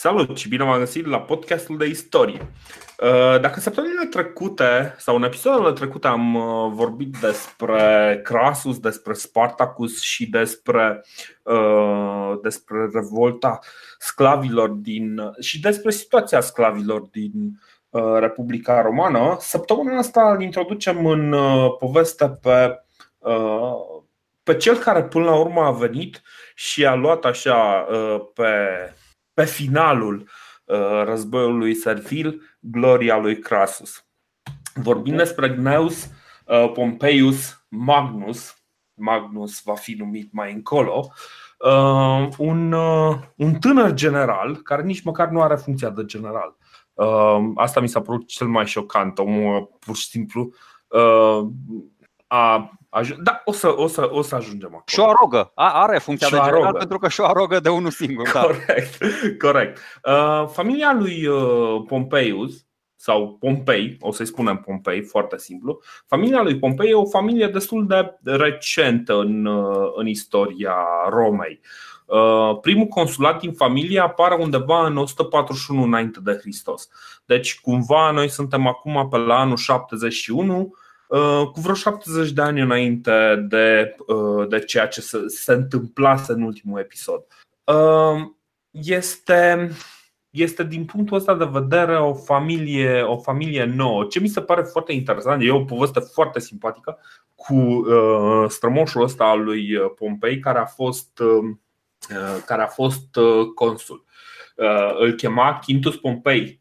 Salut și bine v-am găsit la podcastul de istorie. Uh, dacă săptămânile trecute sau în episoadele trecute am uh, vorbit despre Crasus, despre Spartacus și despre, uh, despre revolta sclavilor din, și despre situația sclavilor din Republica Romană, săptămâna asta îl introducem în poveste pe, pe cel care până la urmă a venit și a luat așa pe pe finalul uh, războiului servil gloria lui Crasus. Vorbim despre Gnaeus uh, Pompeius Magnus, Magnus va fi numit mai încolo, uh, un, un tânăr general care nici măcar nu are funcția de general. Asta mi s-a părut cel mai șocant. Omul pur și simplu a da, o să, o, să, o să ajungem acolo. Și o arogă. A, are funcția de general pentru că și o arogă de unul singur. Da. Corect. corect. Uh, familia lui uh, Pompeius, sau Pompei, o să-i spunem Pompei, foarte simplu. Familia lui Pompei e o familie destul de recentă în, uh, în istoria Romei. Uh, primul consulat din familie apare undeva în 141 înainte de Hristos. Deci, cumva, noi suntem acum pe la anul 71 Uh, cu vreo 70 de ani înainte de, uh, de ceea ce se, se întâmplase în ultimul episod. Uh, este, este din punctul ăsta de vedere o familie, o familie nouă. Ce mi se pare foarte interesant, e o poveste foarte simpatică cu uh, strămoșul ăsta al lui Pompei care a fost, uh, care a fost uh, consul. Uh, îl chema Quintus Pompei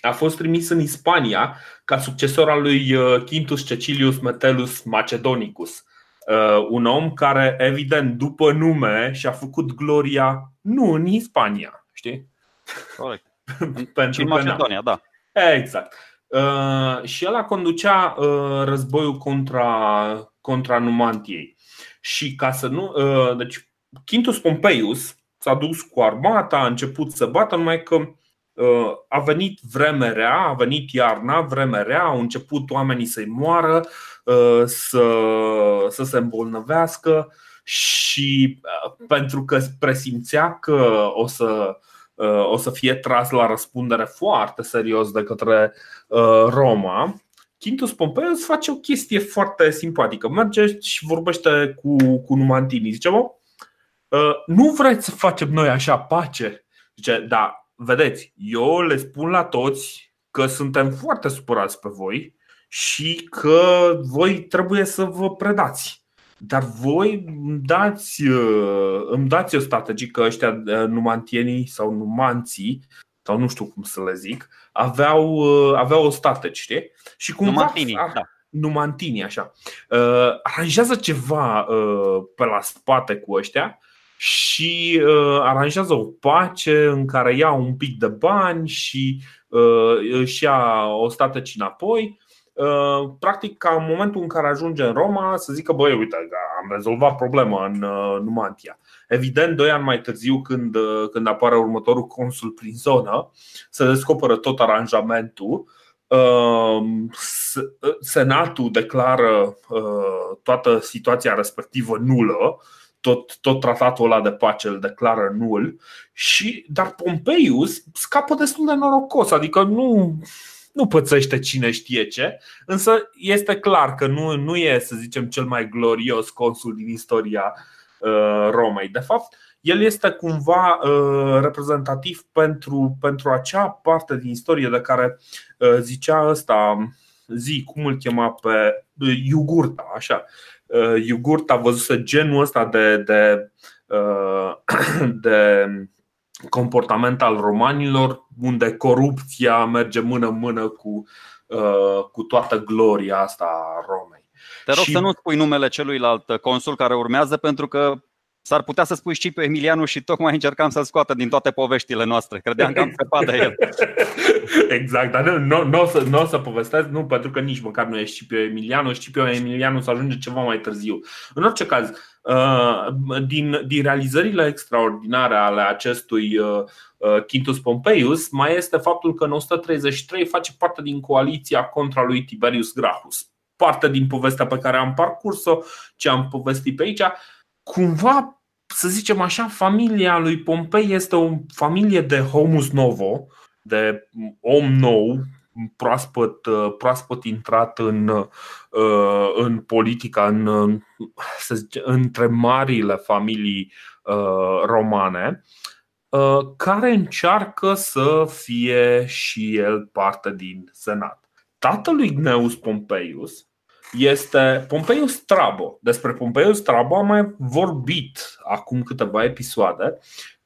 a fost trimis în Ispania ca succesor al lui uh, Quintus Cecilius Metellus Macedonicus. Uh, un om care, evident, după nume și-a făcut gloria nu în Ispania, știi? Corect. Pentru în Macedonia, da. Exact. Uh, și el a conducea războiul contra, contra Numantiei. Și ca să nu. Deci, Quintus Pompeius s-a dus cu armata, a început să bată, numai că Uh, a venit vreme rea, a venit iarna, vreme rea, au început oamenii să-i moară, uh, să, să se îmbolnăvească și uh, pentru că presimțea că o să, o să fie tras la răspundere foarte serios de către Roma, Quintus Pompeius face o chestie foarte simpatică. Merge și vorbește cu, cu Numantini. Zice, mă, nu vreți să facem noi așa pace? Zice, da, vedeți, eu le spun la toți că suntem foarte supărați pe voi și că voi trebuie să vă predați. Dar voi îmi dați, uh, îmi dați o strategie că ăștia uh, numantienii sau numanții sau nu știu cum să le zic, aveau, uh, aveau o stateci, știi? Și cumva, Numantini, a, da. Numantini, așa. Uh, aranjează ceva uh, pe la spate cu ăștia și uh, aranjează o pace în care ia un pic de bani și uh, își ia o statăci înapoi. Uh, practic, ca în momentul în care ajunge în Roma, să zică: Băi, uite, am rezolvat problema în uh, Numantia. Evident, doi ani mai târziu, când, uh, când apare următorul consul prin zonă, se descoperă tot aranjamentul. Uh, Senatul declară toată situația respectivă nulă tot, tot tratatul ăla de pace îl declară nul, și, dar Pompeius scapă destul de norocos, adică nu, nu pățește cine știe ce, însă este clar că nu, nu e, să zicem, cel mai glorios consul din istoria uh, Romei. De fapt, el este cumva uh, reprezentativ pentru, pentru acea parte din istorie de care uh, zicea ăsta, zi, cum îl chema pe uh, Iugurta, așa, uh, Iugurt a văzut genul ăsta de, de, uh, de comportament al romanilor, unde corupția merge mână-mână cu, uh, cu toată gloria asta a Romei. Te rog și... să nu spui numele celuilalt consul care urmează, pentru că S-ar putea să spui Scipio Emilianu și tocmai încercam să-l scoată din toate poveștile noastre. Credeam că am scăpat de el. Exact, dar nu, nu, nu, o să, nu o să povestesc, nu, pentru că nici măcar nu e Scipio Emilianu. Scipio Emilianu să ajunge ceva mai târziu. În orice caz, uh, din, din realizările extraordinare ale acestui uh, uh, Quintus Pompeius mai este faptul că în 133 face parte din coaliția contra lui Tiberius Gracchus. Parte din povestea pe care am parcurs-o, ce am povestit pe aici, cumva să zicem așa, familia lui Pompei este o familie de homus novo, de om nou, proaspăt, proaspăt intrat în, în politica, în, să zice, între marile familii romane, care încearcă să fie și el parte din senat. Tatăl lui Gneus Pompeius este Pompeius Strabo. Despre Pompeius Strabo am mai vorbit acum câteva episoade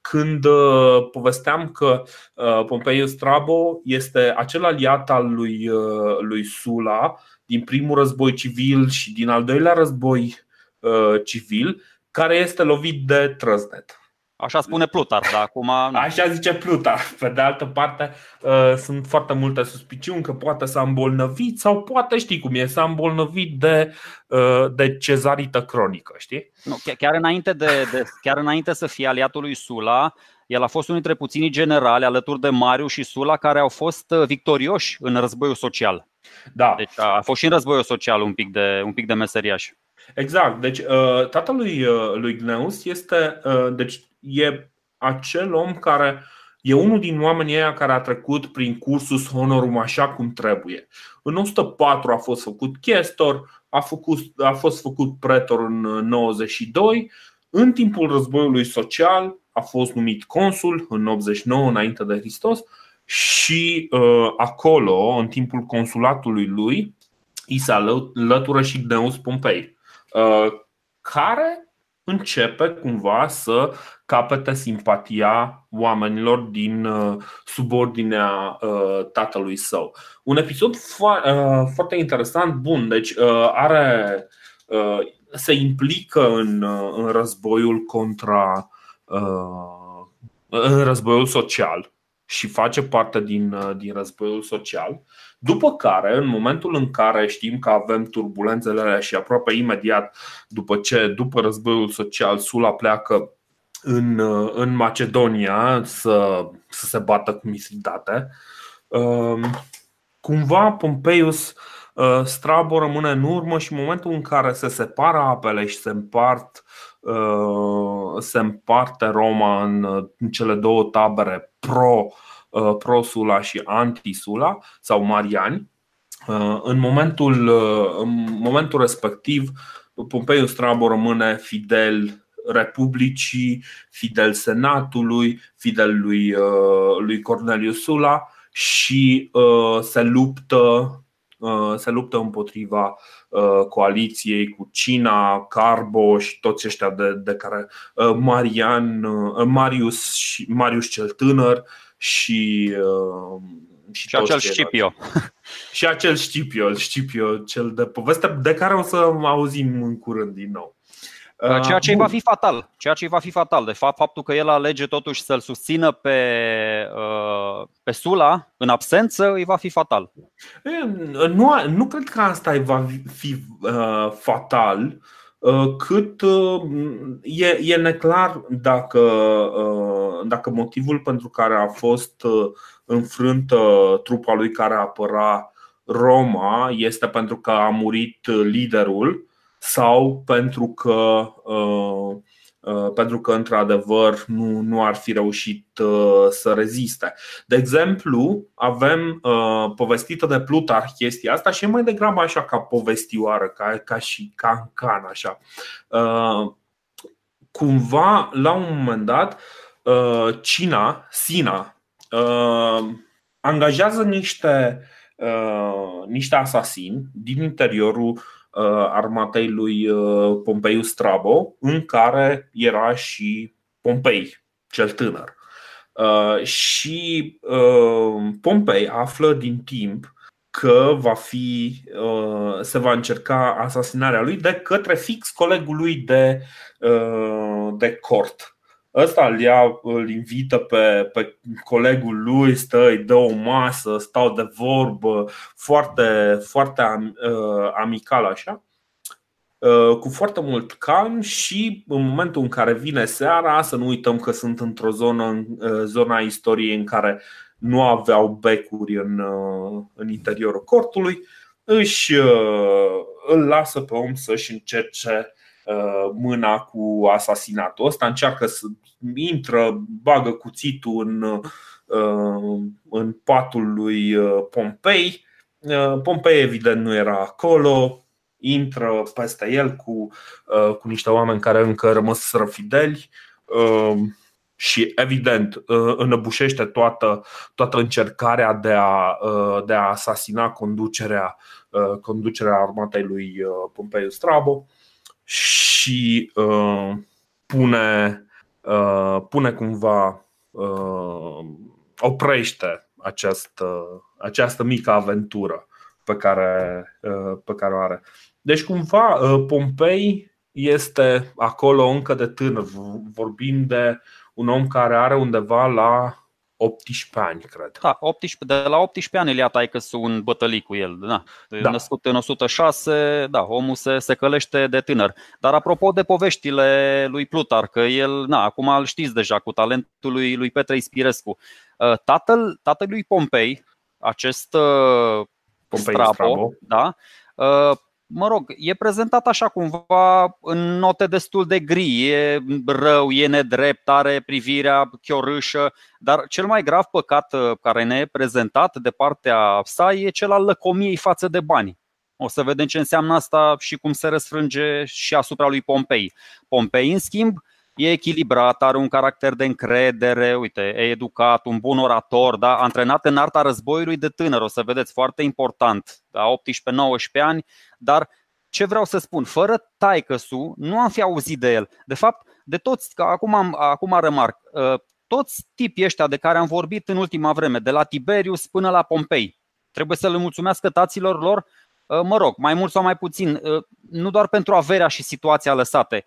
când uh, povesteam că uh, Pompeius Strabo este acel aliat al lui, uh, lui Sula din primul război civil și din al doilea război uh, civil, care este lovit de trăznet. Așa spune Plutar, dar acum. Așa zice Plutar. Pe de altă parte, uh, sunt foarte multe suspiciuni că poate s-a îmbolnăvit sau poate știi cum e, s-a îmbolnăvit de, uh, de cezarită cronică, știi? Nu, chiar, înainte de, de, chiar înainte să fie aliatul lui Sula, el a fost unul dintre puținii generali alături de Mariu și Sula care au fost uh, victorioși în războiul social. Da. Deci a fost și în războiul social un pic de, un pic de meseriaș. Exact. Deci tatălui lui Gneus este deci e acel om care e unul din oamenii ăia care a trecut prin cursus honorum așa cum trebuie. În 104 a fost făcut chestor, a, făcut, a fost făcut pretor în 92, în timpul războiului social a fost numit consul în 89 înainte de Hristos și uh, acolo, în timpul consulatului lui, i s-a lătură și Gneus Pompei, uh, care începe cumva să capete simpatia oamenilor din uh, subordinea uh, tatălui său. Un episod fo- uh, foarte interesant, bun, deci are se implică în, în războiul contra în războiul social și face parte din, din războiul social. După care, în momentul în care știm că avem turbulențele alea și aproape imediat după ce, după războiul social, Sula pleacă în, în Macedonia să, să se bată cu Misridate, um, cumva Pompeius uh, Strabo rămâne în urmă și în momentul în care se separă apele și se împart uh, se împarte Roma în, în cele două tabere pro Uh, pro-Sula și anti-Sula sau Mariani. Uh, în momentul, uh, în momentul respectiv, Pompeiu Strabo rămâne fidel Republicii, fidel Senatului, fidel lui, lui Cornelius Sula și se luptă se luptă împotriva coaliției cu Cina, Carbo și toți ăștia de, de care Marian, Marius, Marius cel tânăr și uh, și, și acel Scipio. și acel Scipio, Scipio, cel de poveste de care o să auzim în curând din nou. Uh, ceea ce va fi fatal. Ceea ce va fi fatal. De fapt, faptul că el alege totuși să-l susțină pe, uh, pe Sula în absență îi va fi fatal. Nu, nu cred că asta va fi uh, fatal, Uh, cât uh, e, e neclar dacă, uh, dacă motivul pentru care a fost înfrântă trupa lui care apăra Roma este pentru că a murit liderul sau pentru că Uh, pentru că, într-adevăr, nu, nu ar fi reușit uh, să reziste. De exemplu, avem uh, povestită de Plutarh chestia asta și e mai degrabă așa ca povestioară, ca, ca și ca în can, așa. Cumva, la un moment dat, Cina, Sina, angajează niște, niște asasini din interiorul Uh, armatei lui uh, Pompeius Strabo, în care era și Pompei, cel tânăr. Uh, și Pompei află din timp că va fi, se va încerca asasinarea lui de către fix colegul lui de, de cort. Ăsta îl, ia, îl invită pe, pe colegul lui, stă, îi dă o masă, stau de vorbă, foarte, foarte am, uh, amical așa. Uh, cu foarte mult calm și în momentul în care vine seara, să nu uităm că sunt într-o zonă, în uh, zona istoriei în care nu aveau becuri în, în interiorul cortului, își îl lasă pe om să-și încerce mâna cu asasinatul ăsta, încearcă să intră, bagă cuțitul în, în patul lui Pompei. Pompei evident nu era acolo, intră peste el cu, cu niște oameni care încă rămăseră fideli. Și evident uh, înăbușește toată, toată încercarea de a, uh, de a asasina conducerea, uh, conducerea armatei lui Pompeiu Strabo și pune, pune cumva oprește această, această mică aventură pe care, pe care o are. Deci cumva Pompei este acolo încă de tânăr. Vorbim de un om care are undeva la 18 ani, cred. Da, 18, de la 18 ani Elia Taică un bătălic cu el. Da. da. Născut în 106, da, omul se, se călește de tânăr. Dar apropo de poveștile lui Plutar, că el, na, acum îl știți deja, cu talentul lui, lui Petre Ispirescu. Uh, tatăl, tatălui Pompei, acest uh, Pompei Strabo, Strabo. Da, uh, mă rog, e prezentat așa cumva în note destul de gri, e rău, e nedrept, are privirea chiorâșă, dar cel mai grav păcat uh, care ne e prezentat de partea sa e cel al lăcomiei față de bani. O să vedem ce înseamnă asta și cum se răsfrânge și asupra lui Pompei. Pompei, în schimb, e echilibrat, are un caracter de încredere, uite, e educat, un bun orator, da? antrenat în arta războiului de tânăr, o să vedeți, foarte important, da? 18-19 ani, dar ce vreau să spun, fără taicăsu nu am fi auzit de el. De fapt, de toți, că acum, am, acum remarc, ă, toți tipii ăștia de care am vorbit în ultima vreme, de la Tiberius până la Pompei, trebuie să le mulțumească taților lor, ă, mă rog, mai mult sau mai puțin, ă, nu doar pentru averea și situația lăsate,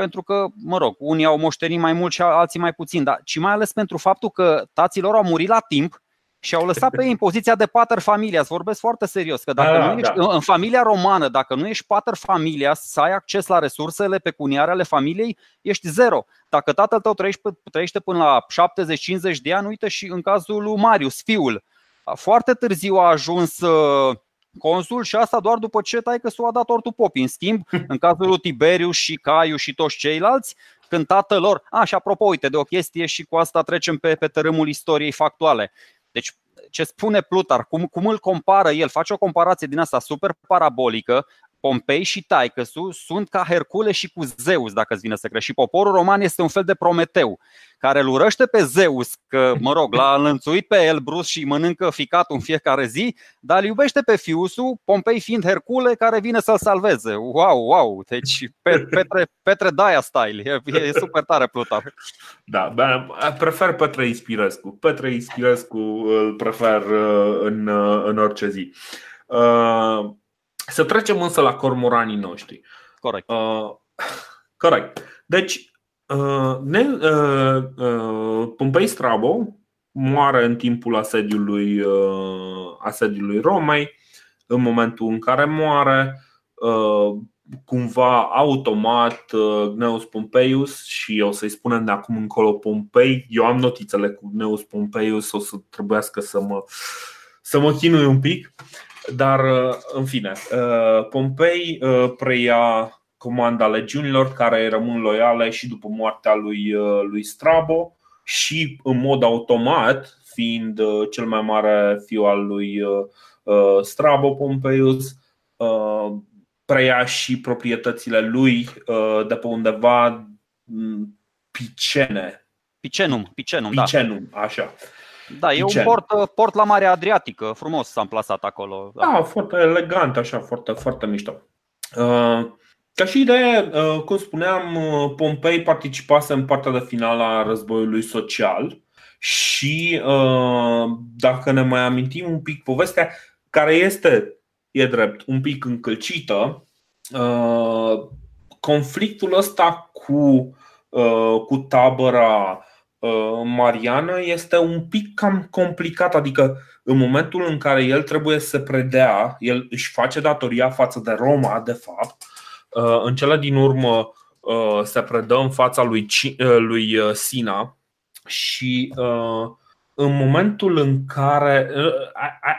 pentru că, mă rog, unii au moștenit mai mult și alții mai puțin, dar ci mai ales pentru faptul că taților au murit la timp și au lăsat pe ei în poziția de pater familia. Vorbesc foarte serios că dacă da, nu ești, da. în familia romană, dacă nu ești pater familia, să ai acces la resursele pecuniare ale familiei, ești zero. Dacă tatăl tău trăiește, trăiește până la 70-50 de ani, uite și în cazul lui Marius, fiul. Foarte târziu a ajuns uh, consul și asta doar după ce tai că s-a dat ortul popii. În schimb, în cazul lui Tiberiu și Caiu și toți ceilalți, când tatăl lor. A, și apropo, uite, de o chestie și cu asta trecem pe, pe tărâmul istoriei factuale. Deci, ce spune Plutar, cum, cum îl compară el, face o comparație din asta super parabolică Pompei și Taicăsu sunt ca Hercule și cu Zeus, dacă îți vine să crezi. Și poporul roman este un fel de Prometeu, care îl urăște pe Zeus, că, mă rog, l-a înlănțuit pe el brus și mănâncă ficatul în fiecare zi, dar îl iubește pe fiusul, Pompei fiind Hercule, care vine să-l salveze. Wow, wow! Deci Petre, Petre Daia style. E, e super tare Plutar. Da, prefer Petre Ispirescu. Petre Ispirescu îl prefer uh, în, uh, în orice zi. Uh, să trecem însă la cormoranii noștri. Corect. Uh, corect. Deci, uh, ne, uh, uh, Pompei Strabo moare în timpul asediului, uh, asediului Romei. În momentul în care moare, uh, cumva automat uh, Gneus Pompeius și o să-i spunem de acum încolo Pompei. Eu am notițele cu Gneus Pompeius, o să trebuiască să mă, să mă chinui un pic. Dar, uh, în fine, uh, Pompei uh, preia comanda legiunilor care rămân loiale și după moartea lui, lui Strabo și în mod automat, fiind cel mai mare fiu al lui Strabo Pompeius, preia și proprietățile lui de pe undeva mm, Picene. Picenum, Picenum, Picenum da. așa. Da, e un port, uh, port la Marea Adriatică, frumos s-a amplasat acolo. Da, da foarte elegant, așa, foarte, foarte mișto. Uh, ca și idee, uh, cum spuneam, Pompei participase în partea de finală a războiului social și dacă ne mai amintim un pic povestea, care este, e drept, un pic încălcită, conflictul ăsta cu, cu tabăra Uh, Mariană este un pic cam complicat, adică în momentul în care el trebuie să predea, el își face datoria față de Roma, de fapt, uh, în cele din urmă uh, se predă în fața lui, lui Sina și în momentul în care.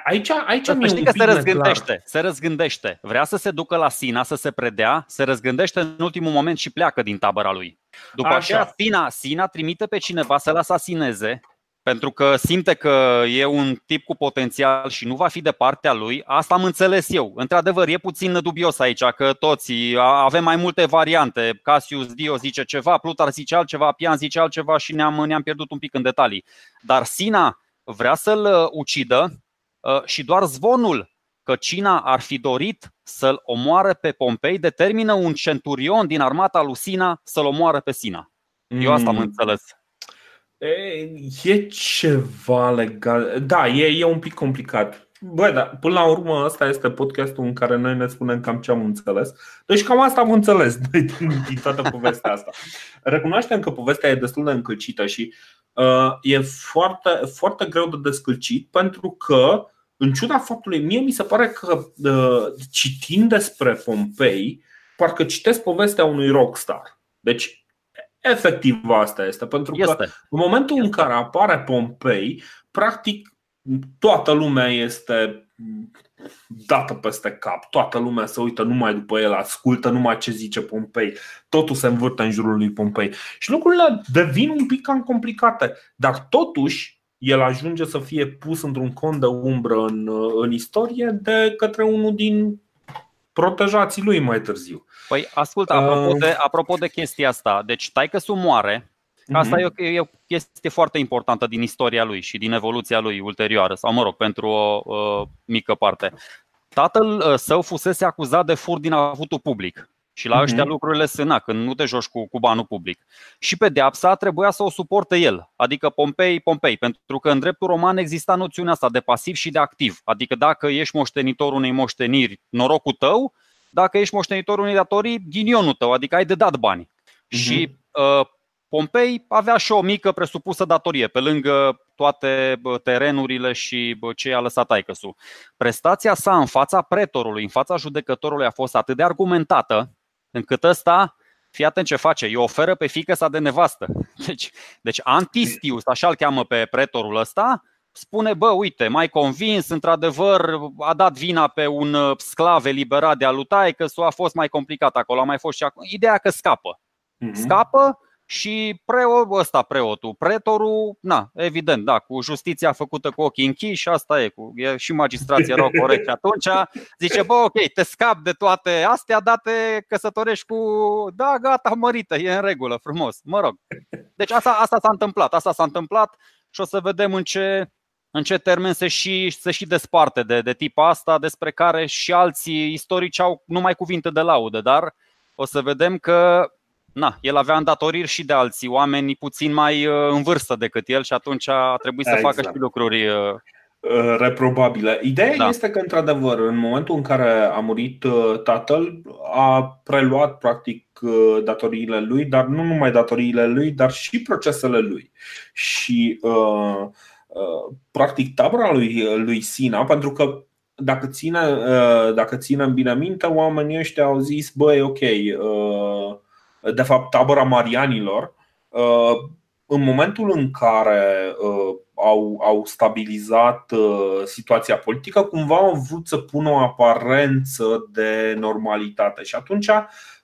Aici, aici mi știi că se răzgândește, neclar. se răzgândește. Vrea să se ducă la Sina, să se predea, se răzgândește în ultimul moment și pleacă din tabăra lui. După Așa. aceea, Sina, Sina trimite pe cineva să-l asasineze pentru că simte că e un tip cu potențial și nu va fi de partea lui, asta am înțeles eu. Într-adevăr, e puțin dubios aici că toți avem mai multe variante. Cassius Dio zice ceva, Plutar zice altceva, Pian zice altceva și ne-am, ne-am pierdut un pic în detalii. Dar Sina vrea să-l uh, ucidă uh, și doar zvonul că Cina ar fi dorit să-l omoare pe Pompei determină un centurion din armata lui Sina să-l omoare pe Sina. Eu asta am mm. înțeles. E ceva legal. Da, e, e un pic complicat. Băi, dar până la urmă ăsta este podcastul în care noi ne spunem cam ce am înțeles. Deci cam asta am înțeles din, din toată povestea asta. Recunoaștem că povestea e destul de încălcită și uh, e foarte, foarte greu de descălcit pentru că, în ciuda faptului, mie mi se pare că uh, citind despre Pompei, parcă citesc povestea unui rockstar. Deci Efectiv asta este, pentru că este. în momentul este. în care apare Pompei, practic toată lumea este dată peste cap. Toată lumea se uită numai după el, ascultă numai ce zice Pompei. Totul se învârte în jurul lui Pompei. Și lucrurile devin un pic cam complicate. Dar totuși, el ajunge să fie pus într-un cont de umbră în, în istorie de către unul din protejații lui mai târziu. Păi ascultă, apropo de, apropo de chestia asta, deci taică să moare, Asta mm-hmm. e, o, e o chestie foarte importantă din istoria lui și din evoluția lui ulterioară, sau mă rog, pentru o uh, mică parte. Tatăl său fusese acuzat de fur din avutul public. Și la ăștia mm-hmm. lucrurile sâna, când nu te joci cu, cu banul public. Și pedeapsa trebuia să o suporte el, adică Pompei, Pompei, pentru că în dreptul roman exista noțiunea asta de pasiv și de activ. Adică dacă ești moștenitorul unei moșteniri, norocul tău, dacă ești moștenitorul unei datorii, ghinionul tău, adică ai de dat bani. Mm-hmm. Și uh, Pompei avea și o mică presupusă datorie, pe lângă toate terenurile și ce a lăsat taicăsul. Prestația sa în fața pretorului, în fața judecătorului a fost atât de argumentată, încât ăsta, fii atent ce face, îi oferă pe fică sa de nevastă. Deci, deci Antistius, așa îl cheamă pe pretorul ăsta, spune, bă, uite, mai convins, într-adevăr, a dat vina pe un uh, sclav eliberat de alutai, că a fost mai complicat acolo, a mai fost și acolo. Ideea că scapă. Mm-hmm. Scapă și preo, ăsta preotul, pretorul, na, evident, da, cu justiția făcută cu ochii închiși, asta e, cu, e și magistrații erau corecți atunci, zice, bă, ok, te scap de toate astea, dar te căsătorești cu, da, gata, mărită, e în regulă, frumos, mă rog. Deci asta, asta s-a întâmplat, asta s-a întâmplat și o să vedem în ce, în ce termen se și, se și desparte de, de tip asta, despre care și alții istorici au numai cuvinte de laudă, dar o să vedem că na, el avea îndatoriri și de alții, oameni puțin mai uh, în vârstă decât el și atunci a trebuit să exact. facă și lucruri uh, uh, reprobabile. Ideea da. este că, într-adevăr, în momentul în care a murit tatăl, a preluat practic datoriile lui, dar nu numai datoriile lui, dar și procesele lui. Și practic tabra lui, lui Sina, pentru că dacă ține, dacă ținem bine minte, oamenii ăștia au zis, băi, ok, de fapt tabăra marianilor, uh, în momentul în care uh, au, au stabilizat uh, situația politică, cumva au vrut să pună o aparență de normalitate și atunci,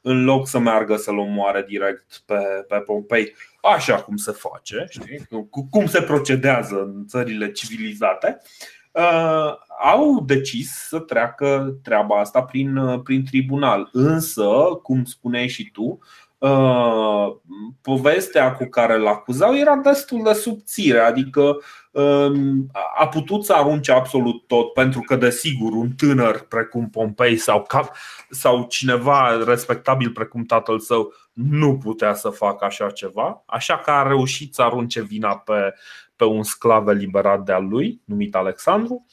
în loc să meargă să-l omoare direct pe, pe Pompei, așa cum se face, știi? cum se procedează în țările civilizate, au decis să treacă treaba asta prin, prin tribunal. Însă, cum spuneai și tu, Uh, povestea cu care îl acuzau era destul de subțire, adică um, a putut să arunce absolut tot, pentru că, desigur, un tânăr precum Pompei sau, cap, sau cineva respectabil precum tatăl său nu putea să facă așa ceva, așa că a reușit să arunce vina pe, pe un sclav eliberat de-al lui, numit Alexandru,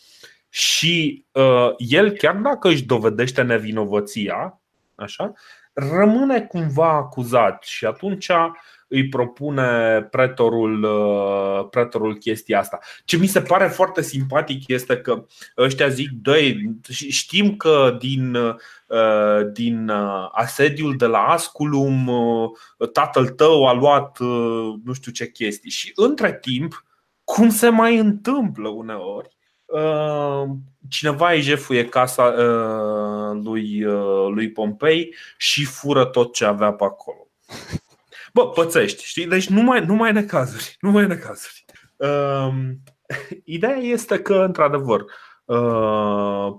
și uh, el, chiar dacă își dovedește nevinovăția, așa, rămâne cumva acuzat și atunci îi propune pretorul, uh, pretorul chestia asta. Ce mi se pare foarte simpatic este că ăștia zic, doi, știm că din, uh, din uh, asediul de la Asculum tatăl tău a luat nu știu ce chestii și între timp cum se mai întâmplă uneori, cineva îi jefuie casa lui, lui Pompei și fură tot ce avea pe acolo. Bă, pățești, știi? Deci nu mai, nu mai necazuri. Nu mai necazuri. Ideea este că, într-adevăr,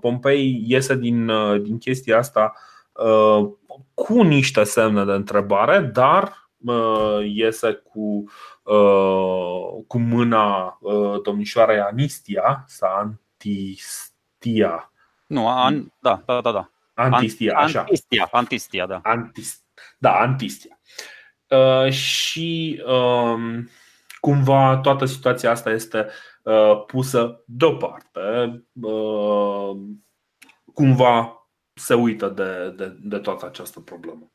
Pompei iese din, din chestia asta cu niște semne de întrebare, dar iese cu, cu mâna domnișoarei Anistia sau Antistia. Nu, an, da, da, da, da. Antistia, așa. Antistia, Antistia, da. Antis, da, Antistia. Uh, și uh, cumva toată situația asta este uh, pusă deoparte. Uh, cumva se uită de, de, de toată această problemă.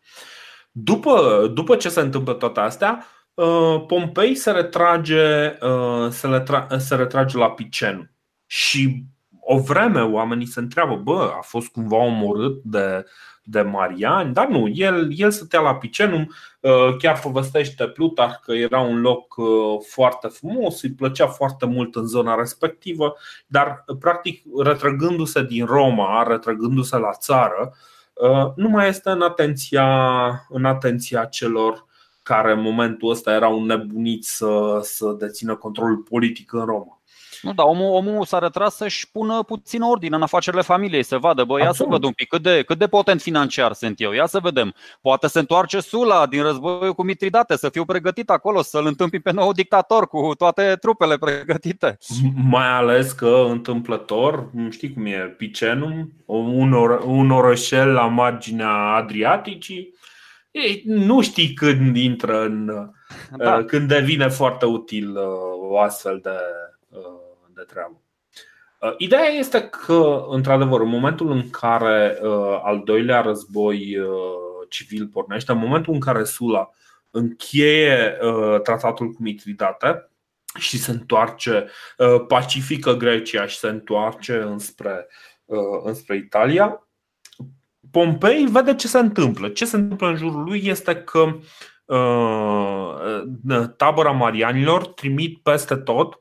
După, după ce se întâmplă toate astea, uh, Pompei se retrage, uh, se, retra, se retrage la Picenu. Și o vreme oamenii se întreabă, bă, a fost cumva omorât de, de Mariani, dar nu, el, el stătea la Picenum, uh, chiar povestește Plutar că era un loc uh, foarte frumos, îi plăcea foarte mult în zona respectivă, dar practic retrăgându-se din Roma, retrăgându-se la țară, uh, nu mai este în atenția, în atenția celor care în momentul ăsta erau nebuniți să, să dețină controlul politic în Roma. Nu, da, omul, omul s-a retras să-și pună puțin ordine în afacerile familiei, să vadă, bă, ia Absolut. să văd un pic cât de, cât de potent financiar sunt eu, ia să vedem. Poate se întoarce Sula din războiul cu Mitridate, să fiu pregătit acolo, să-l întâmpi pe nou dictator cu toate trupele pregătite. Mai ales că, întâmplător, știi cum e, Picenum, un, or- un orășel la marginea Adriaticii, ei, nu știi când intră în. Da. Uh, când devine foarte util uh, o astfel de uh, de treabă. Uh, ideea este că, într-adevăr, în momentul în care uh, al doilea război uh, civil pornește, în momentul în care Sula încheie tratatul cu Mitridate și se întoarce, pacifică Grecia și se întoarce înspre, înspre Italia, Pompei vede ce se întâmplă. Ce se întâmplă în jurul lui este că tabăra marianilor trimit peste tot Uh,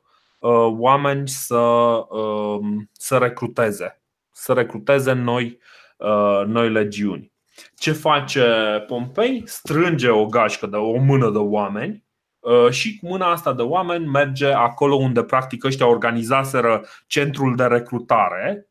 oameni să, um, să recruteze, să recruteze noi, uh, noi legiuni. Ce face Pompei? Strânge o gașcă de o mână de oameni uh, și cu mâna asta de oameni merge acolo unde practic ăștia organizaseră centrul de recrutare.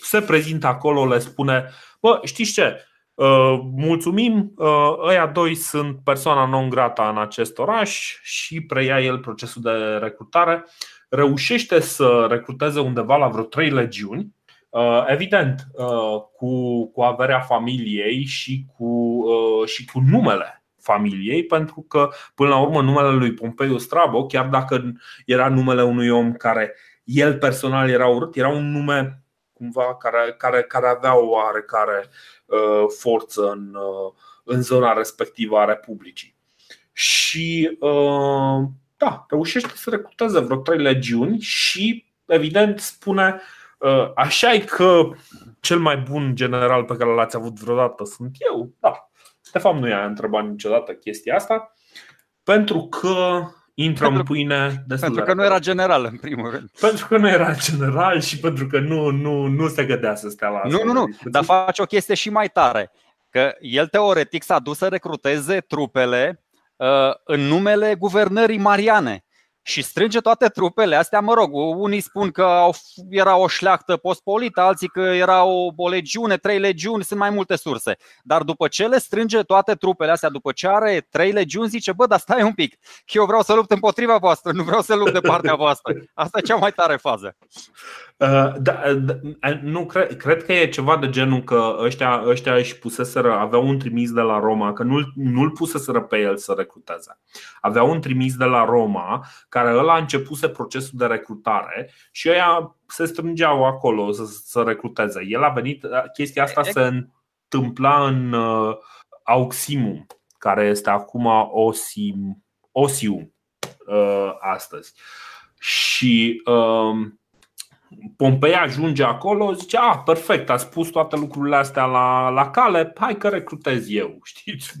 Se prezintă acolo, le spune: Bă, știți ce? Uh, mulțumim, uh, ăia doi sunt persoana non grata în acest oraș și preia el procesul de recrutare. Reușește să recruteze undeva la vreo trei legiuni, uh, evident, cu, cu averea familiei și cu, și cu numele familiei, pentru că, până la urmă, numele lui Pompeiu Strabo, chiar dacă era numele unui om care el personal era urât, era un nume cumva care, care, care avea o oarecare uh, forță în, uh, în zona respectivă a Republicii. Și uh, da, reușește să recruteze vreo trei legiuni și, evident, spune așa e că cel mai bun general pe care l-ați avut vreodată sunt eu. Da, de fapt nu i-a întrebat niciodată chestia asta, pentru că intră pentru, în pâine Pentru că nu era general, în primul rând. Pentru că nu era general și pentru că nu, nu, nu se gădea să stea la asta. Nu, nu, nu, dar face o chestie și mai tare. Că el teoretic s-a dus să recruteze trupele uh, în numele guvernării mariane și strânge toate trupele astea, mă rog, unii spun că era o șleactă postpolită, alții că era o, o legiune, trei legiuni, sunt mai multe surse. Dar după ce le strânge toate trupele astea, după ce are trei legiuni, zice, bă, dar stai un pic, eu vreau să lupt împotriva voastră, nu vreau să lupt de partea voastră. Asta e cea mai tare fază. Uh, da, da, nu cred, cred că e ceva de genul că ăștia, ăștia își puseseră, aveau un trimis de la Roma, că nu-l, nu-l puseseră pe el să recruteze. Aveau un trimis de la Roma care ăla a începuse procesul de recrutare și ăia se strângeau acolo să, să recruteze. El a venit, chestia asta se întâmpla în uh, Auximum, care este acum Osim, Osium uh, astăzi. Și uh, Pompei ajunge acolo, zice, ah, perfect, a spus toate lucrurile astea la, la cale, hai că recrutez eu, știți?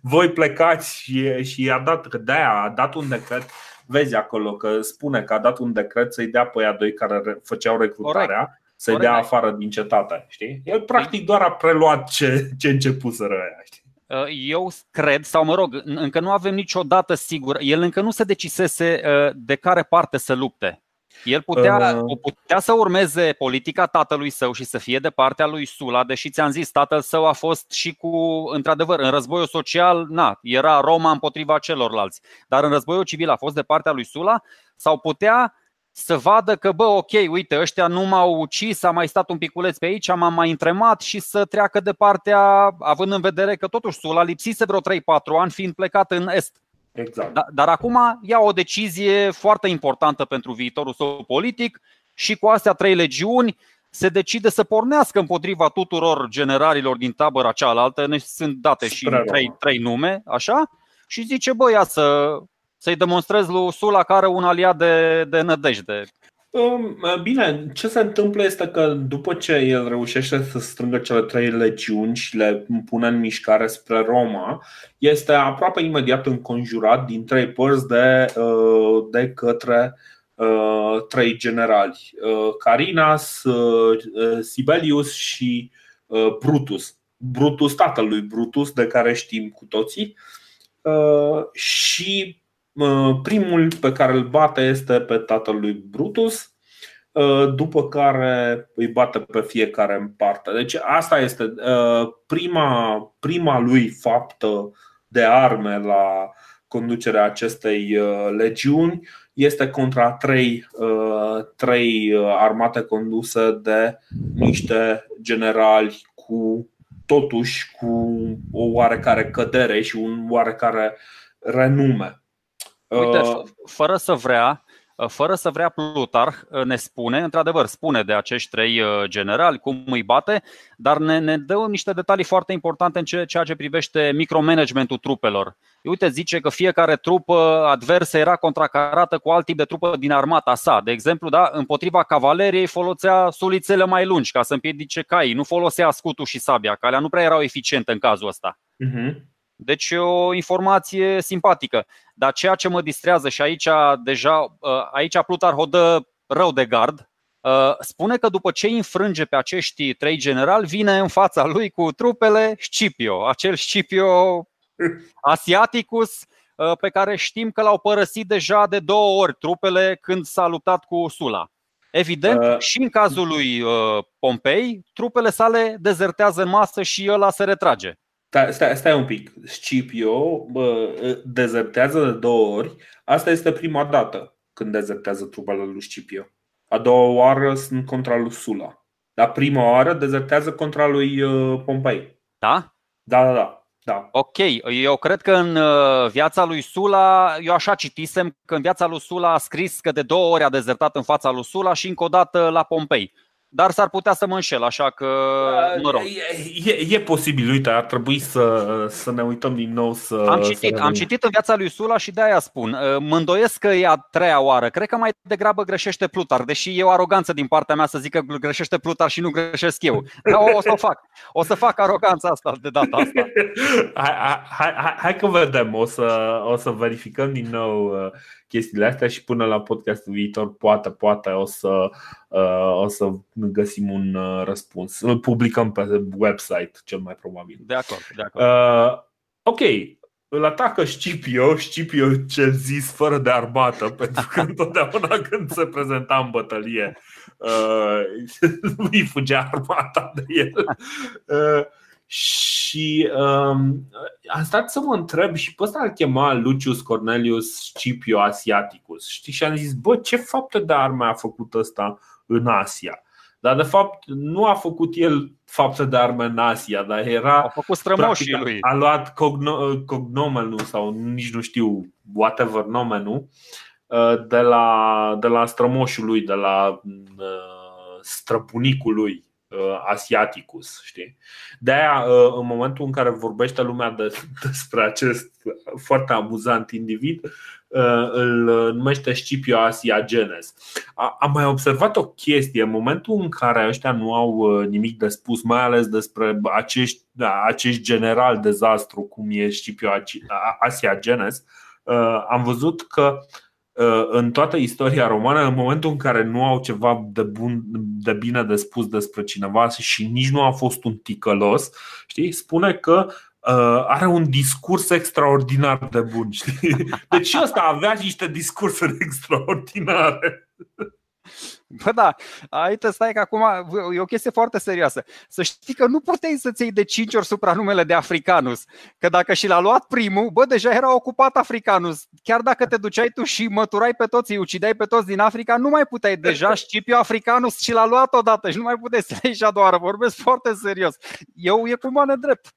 Voi plecați și, și i-a dat, că de-aia a dat un decret vezi acolo că spune că a dat un decret să-i dea pe aia doi care făceau recrutarea Corect. să-i Corect. dea afară din cetate. Știi? El practic doar a preluat ce, ce începuseră aia. Știi? Uh, eu cred, sau mă rog, încă nu avem niciodată sigur, el încă nu se decisese uh, de care parte să lupte. El putea, uh. putea să urmeze politica tatălui său și să fie de partea lui Sula, deși ți-am zis, tatăl său a fost și cu, într-adevăr, în războiul social, na, era Roma împotriva celorlalți, dar în războiul civil a fost de partea lui Sula, sau putea să vadă că, bă, ok, uite, ăștia nu m-au ucis, a mai stat un piculeț pe aici, m-am mai întremat și să treacă de partea, având în vedere că totuși Sula lipsise vreo 3-4 ani fiind plecat în Est. Exact. Da, dar acum ia o decizie foarte importantă pentru viitorul său politic și cu astea trei legiuni se decide să pornească împotriva tuturor generalilor din tabăra cealaltă, ne sunt date și trei, trei nume, așa, și zice, bă, ia să, să-i demonstrez lui Sula care un aliat de, de nădejde. Um, bine, ce se întâmplă este că după ce el reușește să strângă cele trei legiuni și le pune în mișcare spre Roma, este aproape imediat înconjurat din trei părți de, uh, de către uh, trei generali, uh, Carinas, Sibelius și Brutus. Brutus, tatălui Brutus, de care știm cu toții. Și Primul pe care îl bate este pe tatăl lui Brutus, ă, după care îi bate pe fiecare în parte. Deci asta este ă, prima, prima lui faptă de arme la conducerea acestei ă, legiuni este contra trei, trei armate conduse de niște generali cu totuși cu o oarecare cădere și un oarecare renume. Uite, uh, fără să vrea, uh, fără să vrea Plutarh uh, ne spune, într-adevăr, spune de acești trei generali cum îi bate, dar ne, ne dă niște detalii foarte importante în ceea ce privește micromanagementul trupelor. Uite, zice că fiecare trupă adversă era contracarată cu alt tip de trupă din armata sa. De exemplu, da, împotriva cavaleriei folosea sulițele mai lungi ca să împiedice caii, nu folosea scutul și sabia. Calea nu prea erau eficiente în cazul ăsta. Uh-huh. Deci o informație simpatică. Dar ceea ce mă distrează și aici deja uh, aici Plutar o dă rău de gard, uh, spune că după ce înfrânge pe acești trei generali, vine în fața lui cu trupele Scipio, acel Scipio Asiaticus uh, pe care știm că l-au părăsit deja de două ori trupele când s-a luptat cu Sula. Evident, uh, și în cazul lui Pompei, trupele sale dezertează în masă și ăla se retrage. Stai, stai, stai un pic. Scipio bă, dezertează de două ori. Asta este prima dată când dezertează trupele lui Scipio. A doua oară sunt contra lui Sula. Dar prima oară dezertează contra lui uh, Pompei. Da? Da, da, da. Da. Ok, eu cred că în uh, viața lui Sula, eu așa citisem că în viața lui Sula a scris că de două ori a dezertat în fața lui Sula și încă o dată la Pompei dar s-ar putea să mă înșel, așa că, mă rog. E, e, e posibil, uite, ar trebui să, să ne uităm din nou să... Am citit, să am citit în viața lui Sula și de-aia spun. Mă îndoiesc că e a treia oară. Cred că mai degrabă greșește Plutar, deși e o aroganță din partea mea să zic că greșește Plutar și nu greșesc eu. Dar o, o să o fac. O să fac aroganța asta de data asta. hai, hai, hai, hai că vedem, o să, o să verificăm din nou uh, chestiile astea și până la podcastul viitor poate, poate o să, uh, o să găsim un uh, răspuns. Îl publicăm pe website cel mai probabil. De acord, de acord. Uh, ok, îl atacă Scipio, Scipio ce zis fără de armată, pentru că întotdeauna când se prezenta în bătălie uh, îi fugea armata de el. Uh, și um, am stat să mă întreb și pe ăsta îl chema Lucius Cornelius Scipio Asiaticus. Știi? Și am zis, bă, ce fapte de arme a făcut ăsta în Asia? Dar de fapt nu a făcut el fapte de arme în Asia, dar era. A făcut strămoșii lui. A luat cogno- cognomenul sau nici nu știu, whatever nomenul, uh, de la, de la strămoșul lui, de la uh, străbunicul lui Uh, asiaticus, știi? De aia, uh, în momentul în care vorbește lumea de, despre acest foarte amuzant individ, uh, îl numește Scipio Asiagenes. Am mai observat o chestie, în momentul în care ăștia nu au nimic de spus, mai ales despre acești, da, acești general dezastru cum e Scipio Asiagenes, am văzut că în toată istoria romană, în momentul în care nu au ceva de, bun, de bine de spus despre cineva și nici nu a fost un ticălos, știi, spune că uh, are un discurs extraordinar de bun. Știi? Deci ăsta avea niște discursuri extraordinare. Bă, da, aici stai că acum e o chestie foarte serioasă. Să știi că nu puteai să-ți iei de 5 ori supranumele de Africanus. Că dacă și l-a luat primul, bă, deja era ocupat Africanus. Chiar dacă te duceai tu și măturai pe toți, îi ucideai pe toți din Africa, nu mai puteai deja Scipio Africanus și l-a luat odată și nu mai puteai să le iei și a doua oară. Vorbesc foarte serios. Eu e cu mână drept.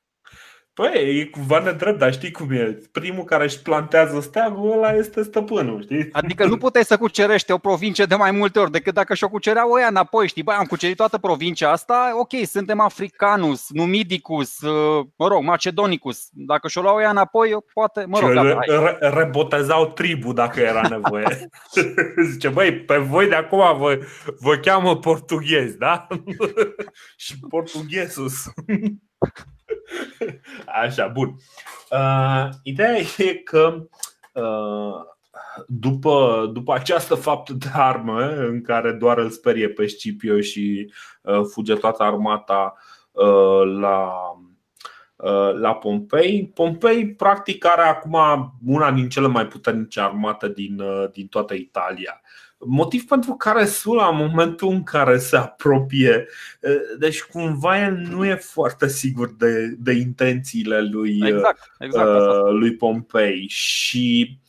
Păi, e cumva nedrept, dar știi cum e. Primul care își plantează steagul, ăla este stăpânul, știi? Adică nu puteai să cucerești o provincie de mai multe ori decât dacă și-o cucereau ăia înapoi, știi? Băi, am cucerit toată provincia asta, ok, suntem Africanus, Numidicus, uh, mă rog, Macedonicus. Dacă și-o luau ăia înapoi, poate, mă rog, re- re- rebotezau tribu dacă era nevoie. Zice, băi, pe voi de acum vă, vă cheamă portughezi, da? Și portughesus. Așa, bun. Uh, ideea e că uh, după, după această faptă de armă în care doar îl sperie pe Scipio și uh, fuge toată armata uh, la, uh, la Pompei. Pompei practic are acum una din cele mai puternice armate din, uh, din toată Italia. Motiv pentru care Sula, în momentul în care se apropie, deci cumva el nu e foarte sigur de, de intențiile lui, exact, exact, uh, lui Pompei. Și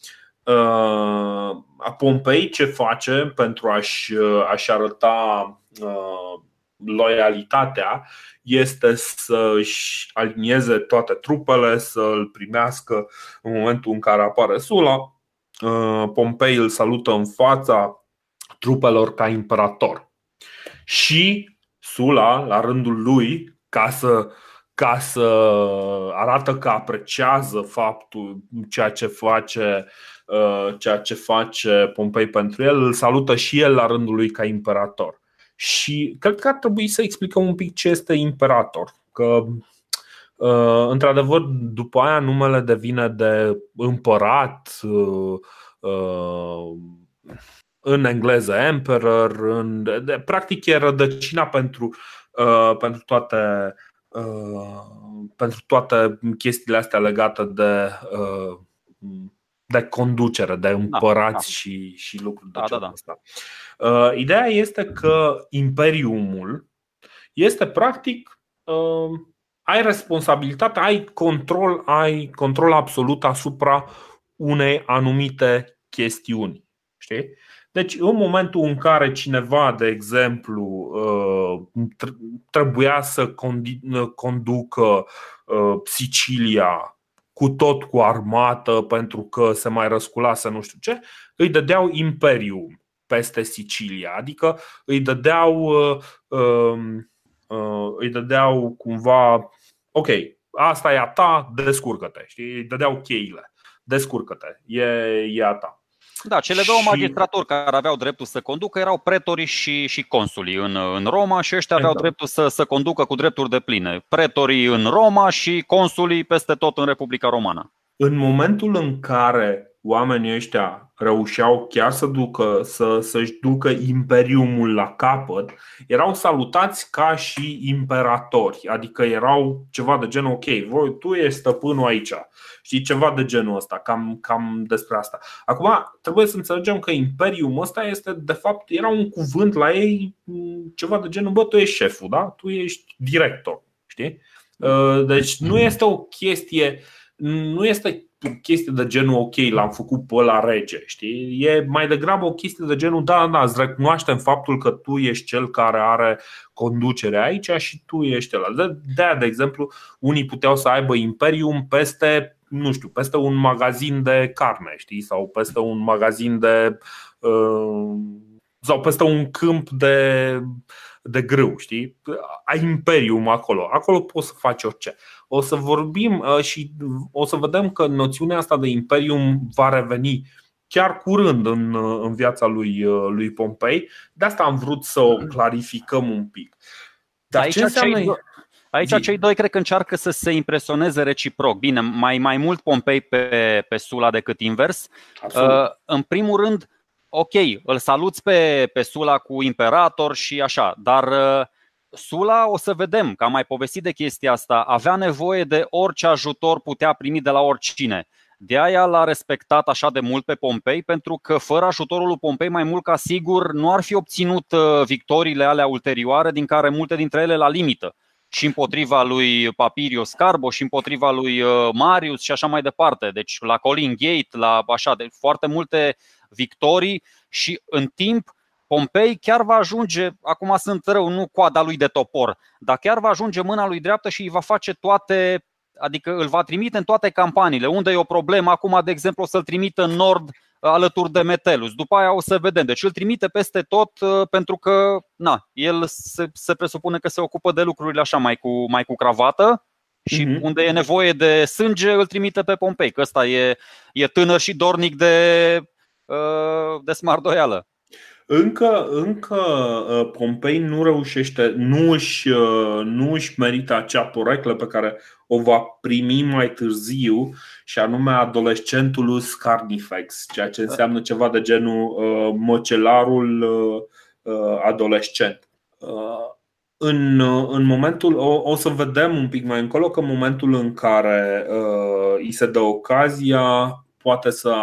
uh, Pompei ce face pentru a-și, a-și arăta uh, loialitatea este să-și alinieze toate trupele, să-l primească în momentul în care apare Sula. Pompei îl salută în fața trupelor ca imperator. Și Sula, la rândul lui, ca să, ca să arată că apreciază faptul ceea ce face uh, ceea ce face Pompei pentru el, îl salută și el la rândul lui ca imperator. Și cred că ar trebui să explicăm un pic ce este imperator. Că uh, într-adevăr, după aia numele devine de împărat, uh, în engleză emperor, în, de, practic e rădăcina pentru, uh, pentru toate uh, pentru toate chestiile astea legate de uh, de conducere, de împărați da, da. Și, și lucruri de da, genul da, da. ăsta. Uh, ideea este că imperiumul este practic uh, ai responsabilitate, ai control, ai control absolut asupra unei anumite chestiuni. Știi? Deci, în momentul în care cineva, de exemplu, uh, trebuia să conducă uh, Sicilia cu tot cu armată pentru că se mai răsculase nu știu ce, îi dădeau imperium peste Sicilia, adică îi dădeau, uh, um, îi dădeau cumva, ok, asta e a ta, descurcă-te, știi? Îi dădeau cheile, descurcă-te, e, e a ta. Da, cele două și... magistraturi care aveau dreptul să conducă erau pretorii și, și consulii în, în Roma și ăștia aveau exact. dreptul să, să conducă cu drepturi de pline. Pretorii în Roma și consulii peste tot în Republica Romană. În momentul în care oamenii ăștia reușeau chiar să ducă, să, să-și ducă imperiumul la capăt, erau salutați ca și imperatori, adică erau ceva de genul, ok, voi, tu ești stăpânul aici, știi, ceva de genul ăsta, cam, cam despre asta. Acum, trebuie să înțelegem că imperiumul ăsta este, de fapt, era un cuvânt la ei, ceva de genul, bă, tu ești șeful, da? tu ești director, știi? Uh, deci nu este o chestie, nu este chestie de genul ok, l-am făcut pe la rege, știi? E mai degrabă o chestie de genul da, da, îți recunoaștem faptul că tu ești cel care are conducere aici și tu ești ăla. De, de, de exemplu, unii puteau să aibă imperium peste, nu știu, peste un magazin de carne, știi? Sau peste un magazin de uh, sau peste un câmp de de grâu, știi? Ai imperium acolo. Acolo poți să faci orice. O să vorbim uh, și o să vedem că noțiunea asta de imperium va reveni chiar curând în, uh, în viața lui, uh, lui Pompei. De asta am vrut să o clarificăm un pic. Dar Aici ce înseamnă... Aici Zi. cei doi cred că încearcă să se impresioneze reciproc. Bine, mai, mai mult Pompei pe, pe Sula decât invers. Uh, în primul rând, ok, îl saluți pe, pe Sula cu imperator și așa, dar uh, Sula, o să vedem, că am mai povestit de chestia asta, avea nevoie de orice ajutor putea primi de la oricine. De aia l-a respectat așa de mult pe Pompei, pentru că fără ajutorul lui Pompei, mai mult ca sigur, nu ar fi obținut uh, victoriile alea ulterioare, din care multe dintre ele la limită. Și împotriva lui Papirius Carbo, și împotriva lui uh, Marius și așa mai departe. Deci la Colin Gate, la așa, de foarte multe victorii și în timp Pompei chiar va ajunge, acum sunt rău, nu coada lui de topor, dar chiar va ajunge mâna lui dreaptă și îi va face toate adică îl va trimite în toate campaniile. Unde e o problemă, acum, de exemplu, o să-l trimită în nord alături de Metelus. După aia o să vedem. Deci îl trimite peste tot uh, pentru că na, el se, se presupune că se ocupă de lucrurile așa mai cu, mai cu cravată și mm-hmm. unde e nevoie de sânge îl trimite pe Pompei, că ăsta e, e tânăr și dornic de, uh, de smardoială. Încă, încă uh, Pompei nu reușește, nu își, nu își merită acea poreclă pe care o va primi mai târziu și anume adolescentulus carnifex, ceea ce înseamnă ceva de genul uh, măcelarul uh, adolescent. Uh, în, în momentul, o, o să vedem un pic mai încolo că în momentul în care uh, îi se dă ocazia, poate să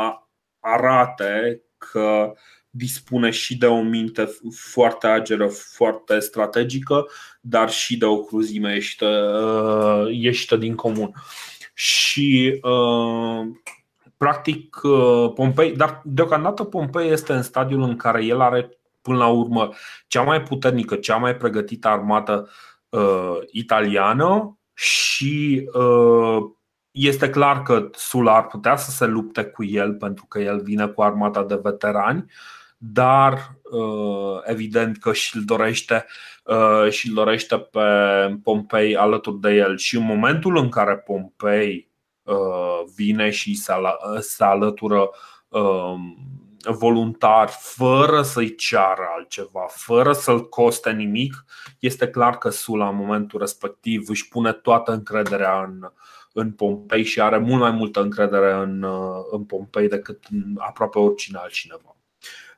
arate că dispune și de o minte foarte ageră, foarte strategică, dar și de o cruzime ieșită, uh, ieșită din comun. Și uh, practic uh, Pompei, dar deocamdată Pompei este în stadiul în care el are până la urmă cea mai puternică, cea mai pregătită armată uh, italiană și uh, este clar că Sula ar putea să se lupte cu el pentru că el vine cu armata de veterani, dar uh, evident că și-l dorește uh, și-l dorește pe Pompei alături de el. Și în momentul în care Pompei uh, vine și se alătură um, voluntar, fără să-i ceară altceva, fără să-l coste nimic, este clar că Sula în momentul respectiv își pune toată încrederea în, în Pompei și are mult mai multă încredere în, în Pompei decât în aproape oricine altcineva.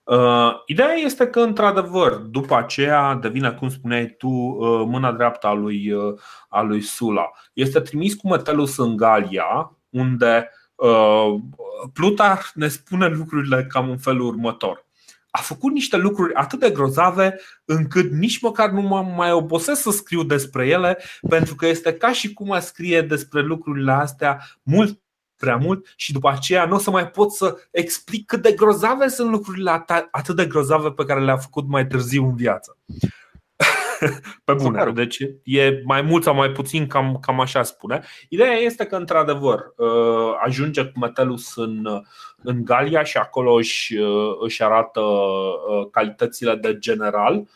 Uh, ideea este că, într-adevăr, după aceea devine, cum spuneai tu, uh, mâna dreaptă a lui, uh, a lui Sula. Este trimis cu Metelus în Galia, unde uh, Plutar ne spune lucrurile cam în felul următor. A făcut niște lucruri atât de grozave încât nici măcar nu mă mai obosesc să scriu despre ele, pentru că este ca și cum a scrie despre lucrurile astea mult prea mult și după aceea nu o să mai pot să explic cât de grozave sunt lucrurile atât de grozave pe care le-a făcut mai târziu în viață. Pe bune, deci e mai mult sau mai puțin cam, cam așa spune. Ideea este că, într-adevăr, uh, ajunge cu Metelus în, în Galia și acolo își, uh, își arată uh, calitățile de general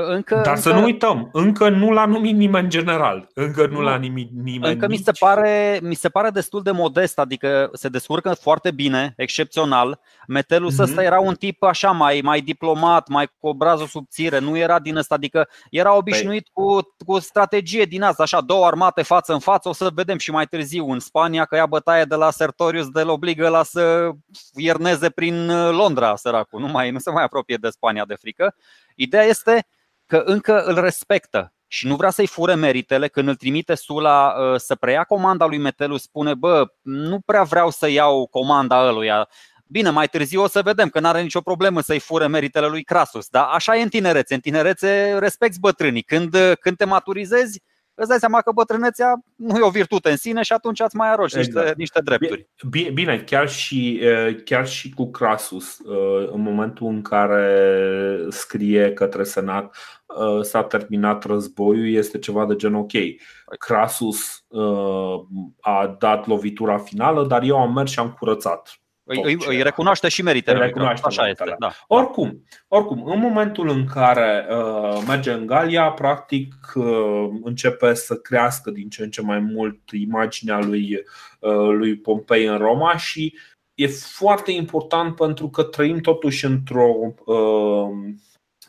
încă, Dar încă... să nu uităm, încă nu l-a numit nimeni general. Încă nu, nu l-a numit nimeni. Încă mi se, pare, mi se pare destul de modest, adică se descurcă foarte bine, excepțional. Metelus mm-hmm. ăsta era un tip așa mai, mai diplomat, mai cu obrazul subțire, nu era din ăsta, adică era obișnuit păi... cu, cu strategie din asta, așa, două armate față în față, o să vedem și mai târziu în Spania că ia bătaie de la Sertorius de obligă la să ierneze prin Londra, săracul, nu, mai, nu se mai apropie de Spania de frică. Ideea este că încă îl respectă și nu vrea să-i fure meritele, când îl trimite Sula uh, să preia comanda lui Metelu, spune, bă, nu prea vreau să iau comanda ăluia. Bine, mai târziu o să vedem că nu are nicio problemă să-i fure meritele lui Crasus, dar așa e în tinerețe. În tinerețe respecti bătrânii. Când, când te maturizezi, îți dai seama că bătrânețea nu e o virtute în sine și atunci îți mai arogi exact. niște, niște drepturi. Bine, bine chiar, și, chiar și cu Crasus, în momentul în care scrie către Senat s-a terminat războiul, este ceva de gen ok. Crasus a dat lovitura finală, dar eu am mers și am curățat îi, îi recunoaște și meritele. Îi recunoaște Așa este. Da. Oricum, oricum, în momentul în care uh, merge în Galia, practic uh, începe să crească din ce în ce mai mult imaginea lui, uh, lui Pompei în Roma și e foarte important pentru că trăim totuși într-o uh,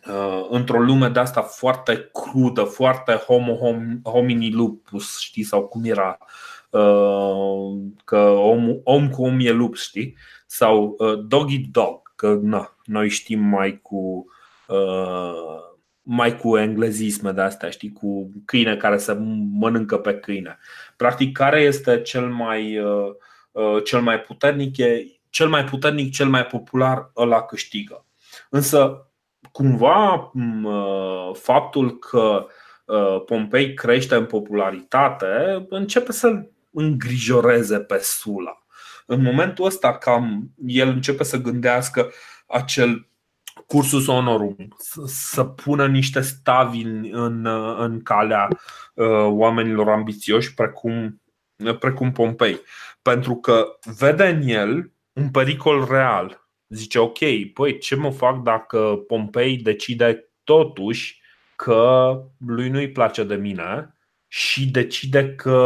uh, într-o lume de asta foarte crudă, foarte homo homini lupus, știi, sau cum era, că om, om cu om e lup, știi, sau dog eat dog, că na, noi știm mai cu mai cu englezisme de astea, știi, cu câine care se mănâncă pe câine. Practic, care este cel mai, cel mai puternic? E cel mai puternic, cel mai popular, ăla câștigă. Însă, cumva, faptul că Pompei crește în popularitate începe să îngrijoreze pe Sula. În momentul ăsta, cam el începe să gândească acel cursus honorum, să pună niște stavi în, în, în calea oamenilor ambițioși precum, precum Pompei. Pentru că vede în el un pericol real. Zice, ok, păi ce mă fac dacă Pompei decide totuși că lui nu-i place de mine și decide că,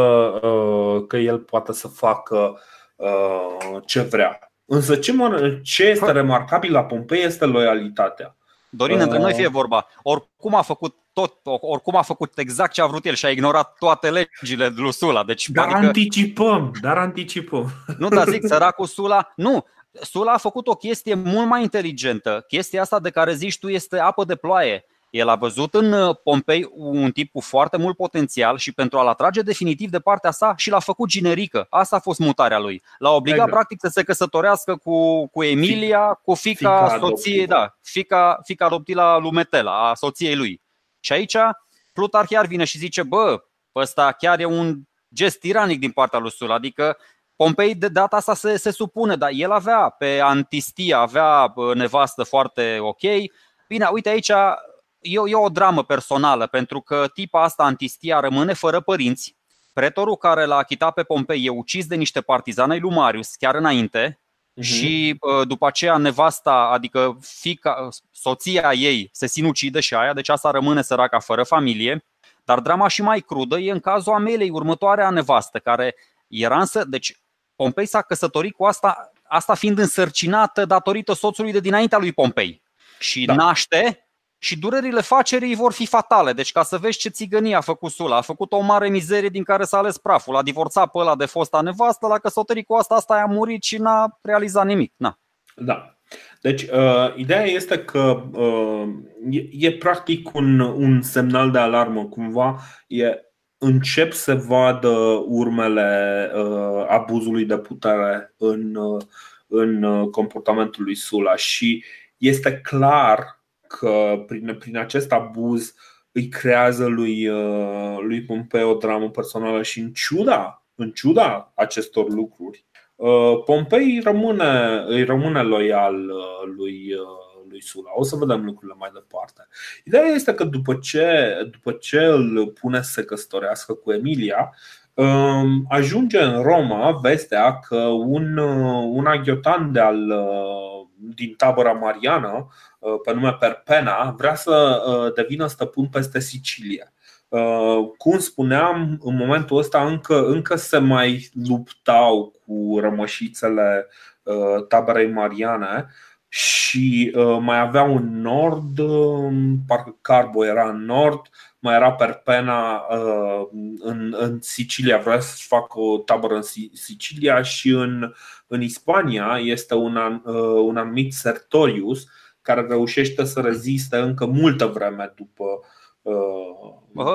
uh, că el poate să facă uh, ce vrea. Însă ce, mă, ce este remarcabil la Pompei este loialitatea. Dorin, uh, între noi fie vorba, oricum a făcut tot, oricum a făcut exact ce a vrut el și a ignorat toate legile lui Sula. Deci, dar adică... anticipăm, dar anticipăm. Nu, dar zic, săracul Sula, nu, Sula a făcut o chestie mult mai inteligentă. Chestia asta de care zici tu este apă de ploaie. El a văzut în uh, Pompei un tip cu foarte mult potențial și pentru a-l atrage definitiv de partea sa și l-a făcut generică. Asta a fost mutarea lui. L-a obligat exact. practic să se căsătorească cu, cu Emilia, cu fica, fica soției, da, fica, fica adoptila lui Metela, a soției lui. Și aici Plutar chiar vine și zice, bă, ăsta chiar e un gest tiranic din partea lui Sula, adică Pompei de data asta se, se supune, dar el avea pe Antistia, avea nevastă foarte ok. Bine, uite aici e, e o dramă personală, pentru că tipa asta Antistia rămâne fără părinți. Pretorul care l-a achitat pe Pompei e ucis de niște partizani ai lui Marius chiar înainte uh-huh. și după aceea nevasta, adică fica, soția ei se sinucide și aia, deci asta rămâne săraca fără familie. Dar drama și mai crudă e în cazul Amelei, următoarea nevastă, care era însă, deci Pompei s-a căsătorit cu asta, asta fiind însărcinată datorită soțului de dinaintea lui Pompei. Și da. naște și durerile facerii vor fi fatale. Deci ca să vezi ce țigănie a făcut Sula, a făcut o mare mizerie din care s-a ales praful. A divorțat pe ăla de fosta nevastă, la căsătorit cu asta, asta a murit și n-a realizat nimic. Na. Da. Deci, uh, ideea este că uh, e, e practic un, un semnal de alarmă, cumva. E, încep să vadă urmele uh, abuzului de putere în, uh, în uh, comportamentul lui Sula și este clar că prin, prin acest abuz îi creează lui, uh, lui Pompei o dramă personală și în ciuda, în ciuda acestor lucruri, uh, Pompei rămâne, îi rămâne loial uh, lui, lui Sula. O să vedem lucrurile mai departe. Ideea este că după ce, după ce îl pune să se căsătorească cu Emilia, um, ajunge în Roma vestea că un, un aghiotan de al, din tabăra mariană Uh, pe nume Perpena, vrea să uh, devină stăpân peste Sicilia. Uh, cum spuneam, în momentul ăsta încă, încă se mai luptau cu rămășițele taberei mariane și mai aveau în nord, parcă Carbo era în nord, mai era Perpena în, în Sicilia, vrea să-și facă o tabără în Sicilia și în, în Ispania este un, un anumit Sertorius care reușește să reziste încă multă vreme după Uh,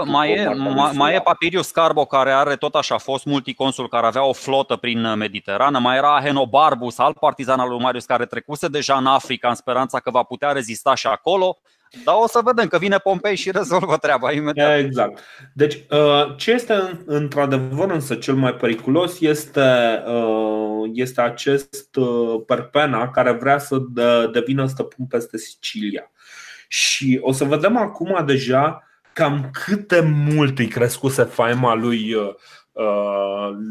mai, e, mai, mai e Papirius Carbo care are tot așa fost multiconsul care avea o flotă prin Mediterană, mai era Ahenobarbus, alt partizan al lui Marius care trecuse deja în Africa în speranța că va putea rezista și acolo. Dar o să vedem că vine Pompei și rezolvă treaba imediat. Exact. Deci, uh, ce este într-adevăr însă cel mai periculos este, uh, este acest uh, Perpena care vrea să devină stăpân peste Sicilia. Și o să vedem acum deja cam cât de mult îi crescuse faima lui,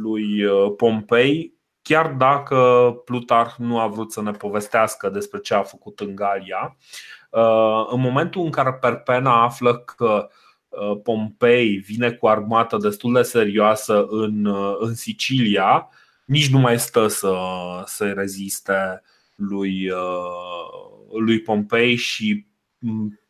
lui Pompei, chiar dacă Plutar nu a vrut să ne povestească despre ce a făcut în Galia. Uh, în momentul în care Perpena află că uh, Pompei vine cu armată destul de serioasă în, uh, în Sicilia, nici nu mai stă să, să reziste lui, lui Pompei și mm,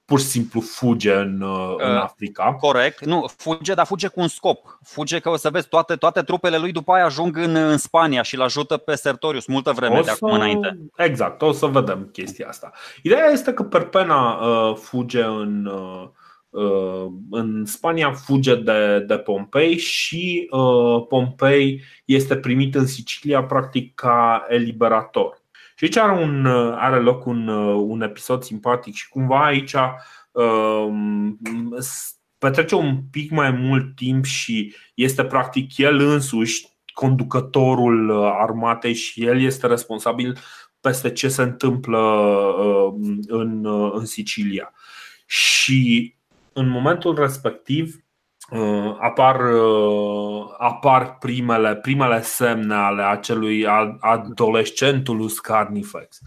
pur și simplu fuge în, în Africa. Corect, nu, fuge, dar fuge cu un scop. Fuge că o să vezi, toate, toate trupele lui după aia ajung în, în Spania și îl ajută pe Sertorius multă vreme o de acum înainte. Exact, o să vedem chestia asta. Ideea este că Perpena uh, fuge în. Uh, Uh, în Spania fuge de, de Pompei și uh, Pompei este primit în Sicilia practic ca eliberator. Și aici are, un, uh, are loc un, un episod simpatic și cumva aici uh, petrece un pic mai mult timp și este practic el însuși conducătorul armatei și el este responsabil peste ce se întâmplă în, în Sicilia. Și în momentul respectiv uh, apar, uh, apar primele, primele semne ale acelui adolescentului Carnifex.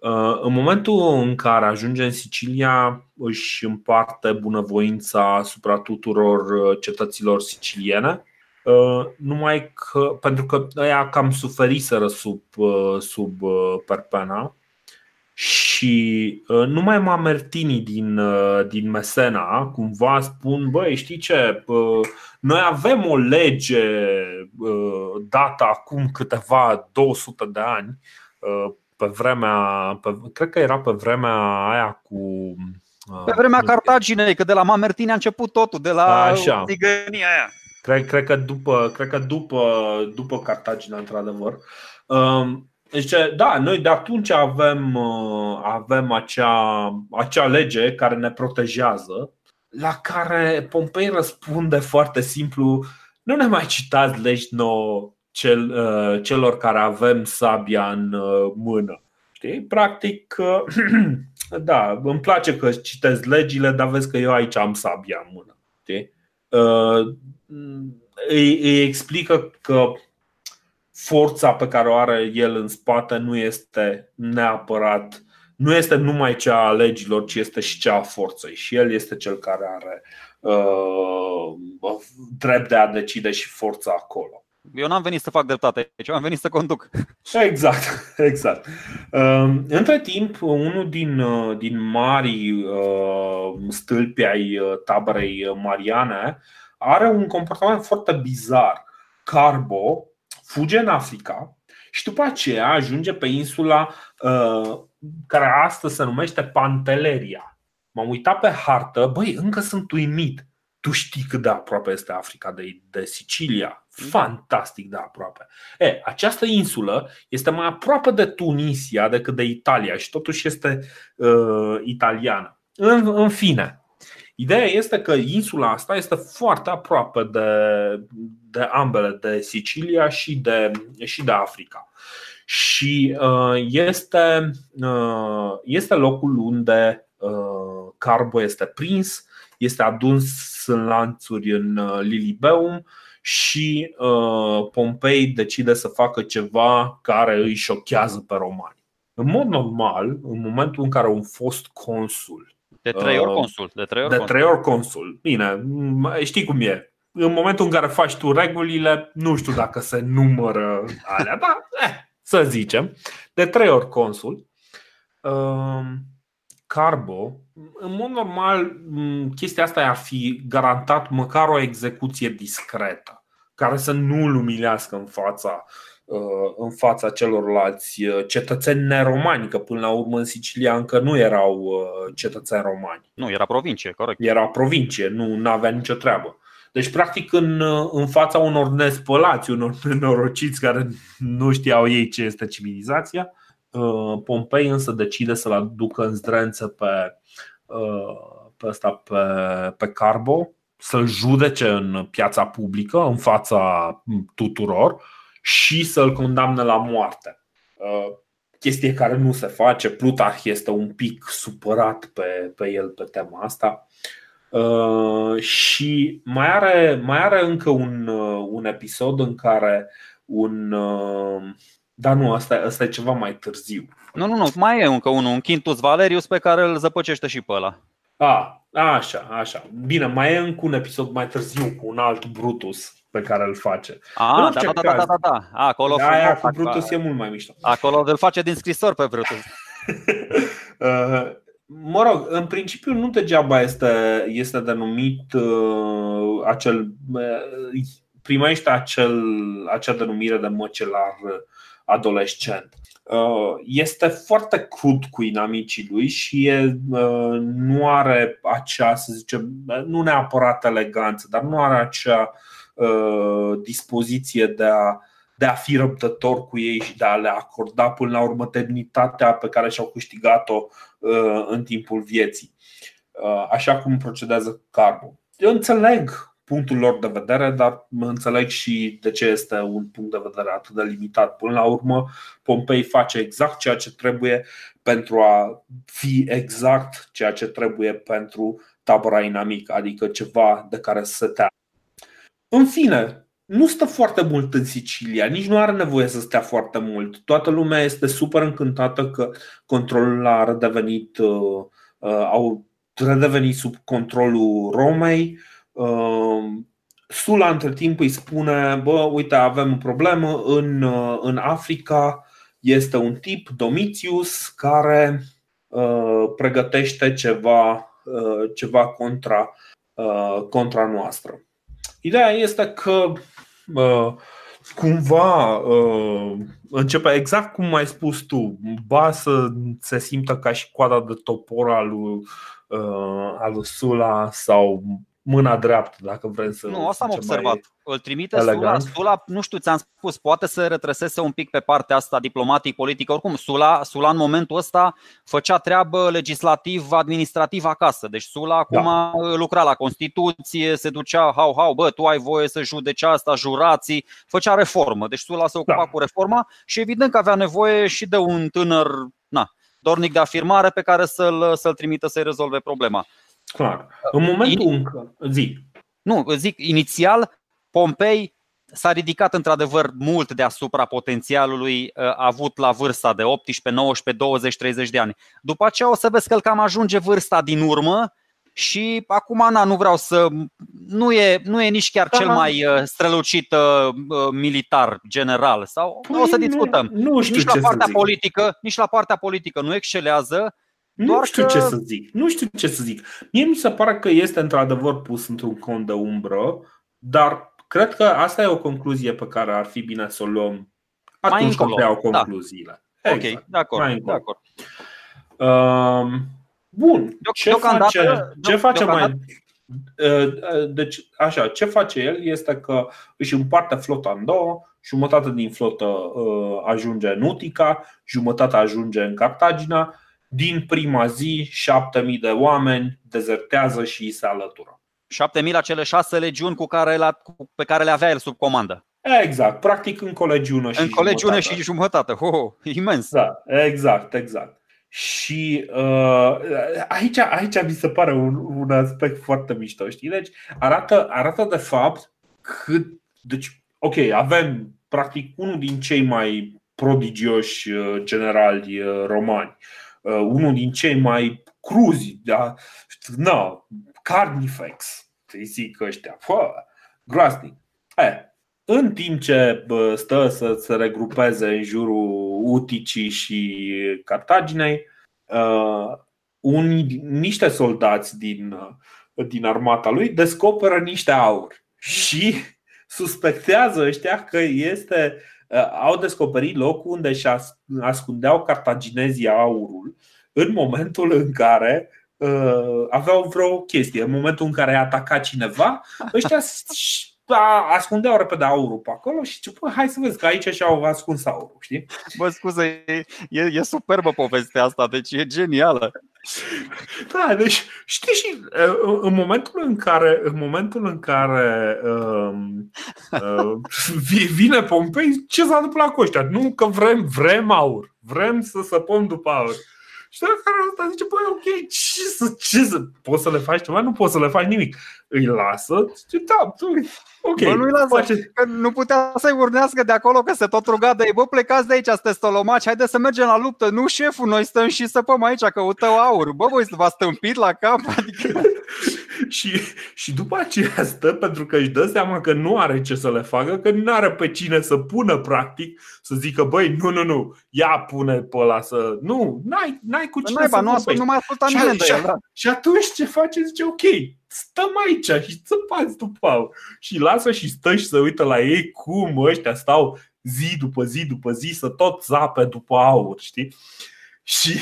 Uh, în momentul în care ajunge în Sicilia, își împarte bunăvoința asupra tuturor cetăților siciliene, numai că, pentru că ăia cam suferiseră sub, sub Perpena și uh, numai Mamertini din, uh, din Mesena cumva spun, băi, știi ce, uh, noi avem o lege dată acum câteva 200 de ani, pe vremea, pe, cred că era pe vremea aia cu pe vremea Cartaginei, că de la Mamertini a început totul, de la Așa. aia. Cred, cred că după, cred că după, după Cartagina, într-adevăr. Um, deci, da, noi de atunci avem, uh, avem acea, acea lege care ne protejează, la care Pompei răspunde foarte simplu: nu ne mai citați legi nouă cel, uh, celor care avem sabia în uh, mână. Știi? Practic, da, îmi place că citesc legile, dar vezi că eu aici am sabia în mână. Știi? Îi, îi explică că forța pe care o are el în spate nu este neapărat nu este numai cea a legilor, ci este și cea a forței. Și el este cel care are uh, drept de a decide și forța acolo. Eu n-am venit să fac dreptate, deci am venit să conduc. Exact, exact. Uh, între timp, unul din, uh, din mari uh, stâlpi ai uh, taberei Mariane are un comportament foarte bizar. Carbo, fuge în Africa și după aceea ajunge pe insula uh, care astăzi se numește Panteleria. M-am uitat pe hartă, băi, încă sunt uimit. Tu știi cât de aproape este Africa de, de Sicilia? Fantastic de aproape. E, această insulă este mai aproape de Tunisia decât de Italia și totuși este uh, italiană. În, în fine, Ideea este că insula asta este foarte aproape de, de ambele, de Sicilia și de, și de Africa. Și uh, este, uh, este locul unde uh, Carbo este prins, este adus în lanțuri în Lilibeum și Pompei decide să facă ceva care îi șochează pe romani. În mod normal, în momentul în care un fost consul de trei ori uh, consul. De trei ori, de consul. trei ori consul. Bine, știi cum e. În momentul în care faci tu regulile, nu știu dacă se numără alea, dar eh, să zicem. De trei ori consul. Uh, Carbo, în mod normal, chestia asta ar fi garantat măcar o execuție discretă, care să nu îl umilească în fața Uh, în fața celorlalți uh, cetățeni neromani, că până la urmă în Sicilia încă nu erau uh, cetățeni romani. Nu, era provincie, corect. Era provincie, nu avea nicio treabă. Deci, practic, în, în fața unor nespălați, unor nenorociți care nu știau ei ce este civilizația, Pompei însă decide să-l aducă în zdrență pe, pe, asta, pe, pe Carbo, să-l judece în piața publică, în fața tuturor, și să-l condamne la moarte. Uh, chestie care nu se face. Plutarh este un pic supărat pe, pe el pe tema asta. Uh, și mai are, mai are încă un, uh, un episod în care un. Da, nu, asta, asta e ceva mai târziu. Nu, nu, nu, mai e încă unul, un Quintus Valerius pe care îl zăpăcește și pe ăla. A, așa, așa. Bine, mai e încă un episod mai târziu cu un alt Brutus pe care îl face. Ah, da, da, da, da, da, da, da. Acolo da, aia cu Brutus e mult mai mișto. Acolo îl face din scrisori pe Brutus. Uh, mă rog, în principiu nu degeaba este, este denumit uh, acel. Uh, primește acel, acea denumire de măcelar adolescent. Uh, este foarte crud cu inamicii lui și e, uh, nu are acea, să zicem, nu neapărat eleganță, dar nu are acea uh, dispoziție de a, de a fi răbdător cu ei și de a le acorda până la urmă demnitatea pe care și-au câștigat-o în timpul vieții, așa cum procedează Carbo. Eu înțeleg punctul lor de vedere, dar înțeleg și de ce este un punct de vedere atât de limitat. Până la urmă, Pompei face exact ceea ce trebuie pentru a fi exact ceea ce trebuie pentru tabăra inamică, adică ceva de care să se tea. În fine, nu stă foarte mult în Sicilia, nici nu are nevoie să stea foarte mult. Toată lumea este super încântată că controlul a redevenit, uh, uh, au redevenit sub controlul Romei. Ehm, Sula între timp îi spune, bă, uite, avem o problemă în, uh, în Africa, este un tip, Domitius, care uh, pregătește ceva, uh, ceva contra, uh, contra noastră. Ideea este că uh, cumva uh, începe exact cum ai spus tu, ba să se simtă ca și coada de topor al lui, uh, al lui Sula sau mâna dreaptă, dacă vrem să. Nu, asta am observat. Îl trimite Sula, Sula, nu știu, ți-am spus, poate să retrăsese un pic pe partea asta diplomatic-politică. Oricum, Sula, Sula în momentul ăsta făcea treabă legislativ-administrativ acasă. Deci Sula acum da. lucra la Constituție, se ducea, hau, hau, bă, tu ai voie să judeci asta, jurații, făcea reformă. Deci Sula se ocupa da. cu reforma și evident că avea nevoie și de un tânăr, na, dornic de afirmare pe care să-l, să-l trimită să-i rezolve problema. Clar. În momentul în care. Zi. Nu, zic, inițial, Pompei s-a ridicat într-adevăr mult deasupra potențialului uh, avut la vârsta de 18, 19, 20, 30 de ani. După aceea o să vezi că cam ajunge vârsta din urmă și acum na, nu vreau să. Nu e, nu e nici chiar da. cel mai uh, strălucit uh, militar general. Sau păi o să discutăm. Nu, nu știu nici ce la partea să zic. politică, nici la partea politică nu excelează. Nu Doar știu că- ce să zic. Nu știu ce să zic. Mie mi se pare că este într-adevăr pus într-un cont de umbră, dar cred că asta e o concluzie pe care ar fi bine să o luăm atunci când încolo, iau da. concluziile. Ok, Exact. de acord. Mai De încolo. acord. Um, bun. Deoc- Ce deocamdată- face, ce deoc- face mai. deocamdată- Uh, uh, Deci, așa, ce face el este că își împarte flota în două, jumătate din flotă uh, ajunge în Utica, jumătate ajunge în Cartagina. Din prima zi, 7000 de oameni dezertează și îi se alătură. 7000 la cele șase legiuni cu care la, cu, pe care le avea el sub comandă. Exact, practic în colegiune și în colegiune jumătate. și jumătate. Oh, imens. Da, exact, exact. Și uh, aici, aici mi se pare un, un aspect foarte mișto, știi? Deci arată, arată de fapt cât. Deci, ok, avem practic unul din cei mai prodigioși uh, generali uh, romani, uh, unul din cei mai cruzi, da? No, carnifex, să-i zic ăștia, Fă, groaznic. E, în timp ce bă, stă să se regrupeze în jurul Uticii și Cartaginei, uh, unii, niște soldați din, uh, din armata lui descoperă niște aur și suspectează ăștia că este, uh, au descoperit locul unde și ascundeau cartaginezii aurul în momentul în care uh, aveau vreo chestie. În momentul în care a atacat cineva, ăștia s- a- ascundeau repede aurul pe acolo și zice, "Bă, hai să vezi că aici și-au ascuns aurul, știi? Bă, scuze, e, e, e superbă povestea asta, deci e genială. Da, deci știi și uh, în momentul în care, în momentul în care um, uh, vi- vine Pompei, ce s-a întâmplat cu ăștia? Nu că vrem, vrem aur, vrem să săpăm după aur. Și de care ăsta zice, băi, ok, ce să, ce să, poți să le faci ceva? Nu poți să le faci nimic. Îi lasă, zice, da, tu, ok. Bă, nu-i lasă. face, Că nu putea să-i urnească de acolo, că se tot ruga de ei. Bă, plecați de aici, sunteți stolomaci, haide să mergem la luptă. Nu, șeful, noi stăm și săpăm aici, căutăm aur. Bă, voi v-ați stâmpit la cap? Adică... și, și după aceea stă pentru că își dă seama că nu are ce să le facă, că nu are pe cine să pună practic, să zică băi, nu, nu, nu, ia pune pe ăla să... Nu, n-ai, n-ai cu cine să nu, nu mai asculta nimeni de el, da. Și atunci ce face? Zice, ok, stăm aici și țăpați după Și lasă și stă și să uită la ei cum ăștia stau zi după zi după zi să tot zape după aur, știi? Și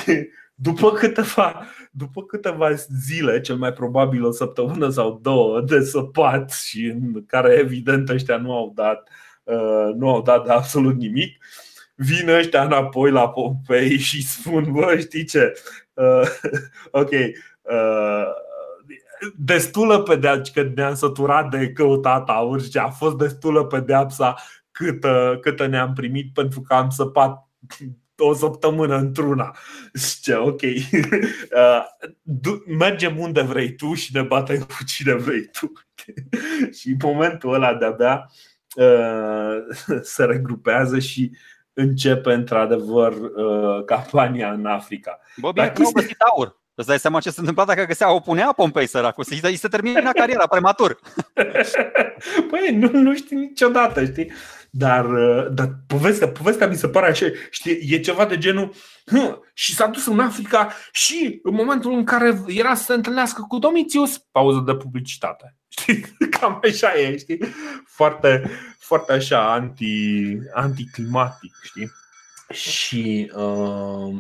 după câteva, după câteva zile, cel mai probabil o săptămână sau două de săpat și în care evident ăștia nu au dat, uh, nu au dat de absolut nimic, vin ăștia înapoi la Pompei și spun, bă, știi ce, uh, ok, uh, destulă pedeapsa, că ne-am săturat de căutat aur și a fost destulă pedeapsa câtă, câtă ne-am primit pentru că am săpat o săptămână într-una. Zice, ok, uh, mergem unde vrei tu și ne batem cu cine vrei tu. și în momentul ăla de-abia uh, se regrupează și începe într-adevăr uh, campania în Africa. Bă, bine, nu au găsit aur. Îți dai seama ce se întâmpla dacă găsea o punea Pompei săracul, să-i se termina cariera prematur. Păi nu, nu știi niciodată, știi? Dar, uh, dar povestea, povestea mi se pare așa, știi, e ceva de genul și s-a dus în Africa și în momentul în care era să se întâlnească cu Domitius, pauză de publicitate. Știi? Cam așa e, știi? Foarte, foarte așa anti, anticlimatic, știi? Și uh,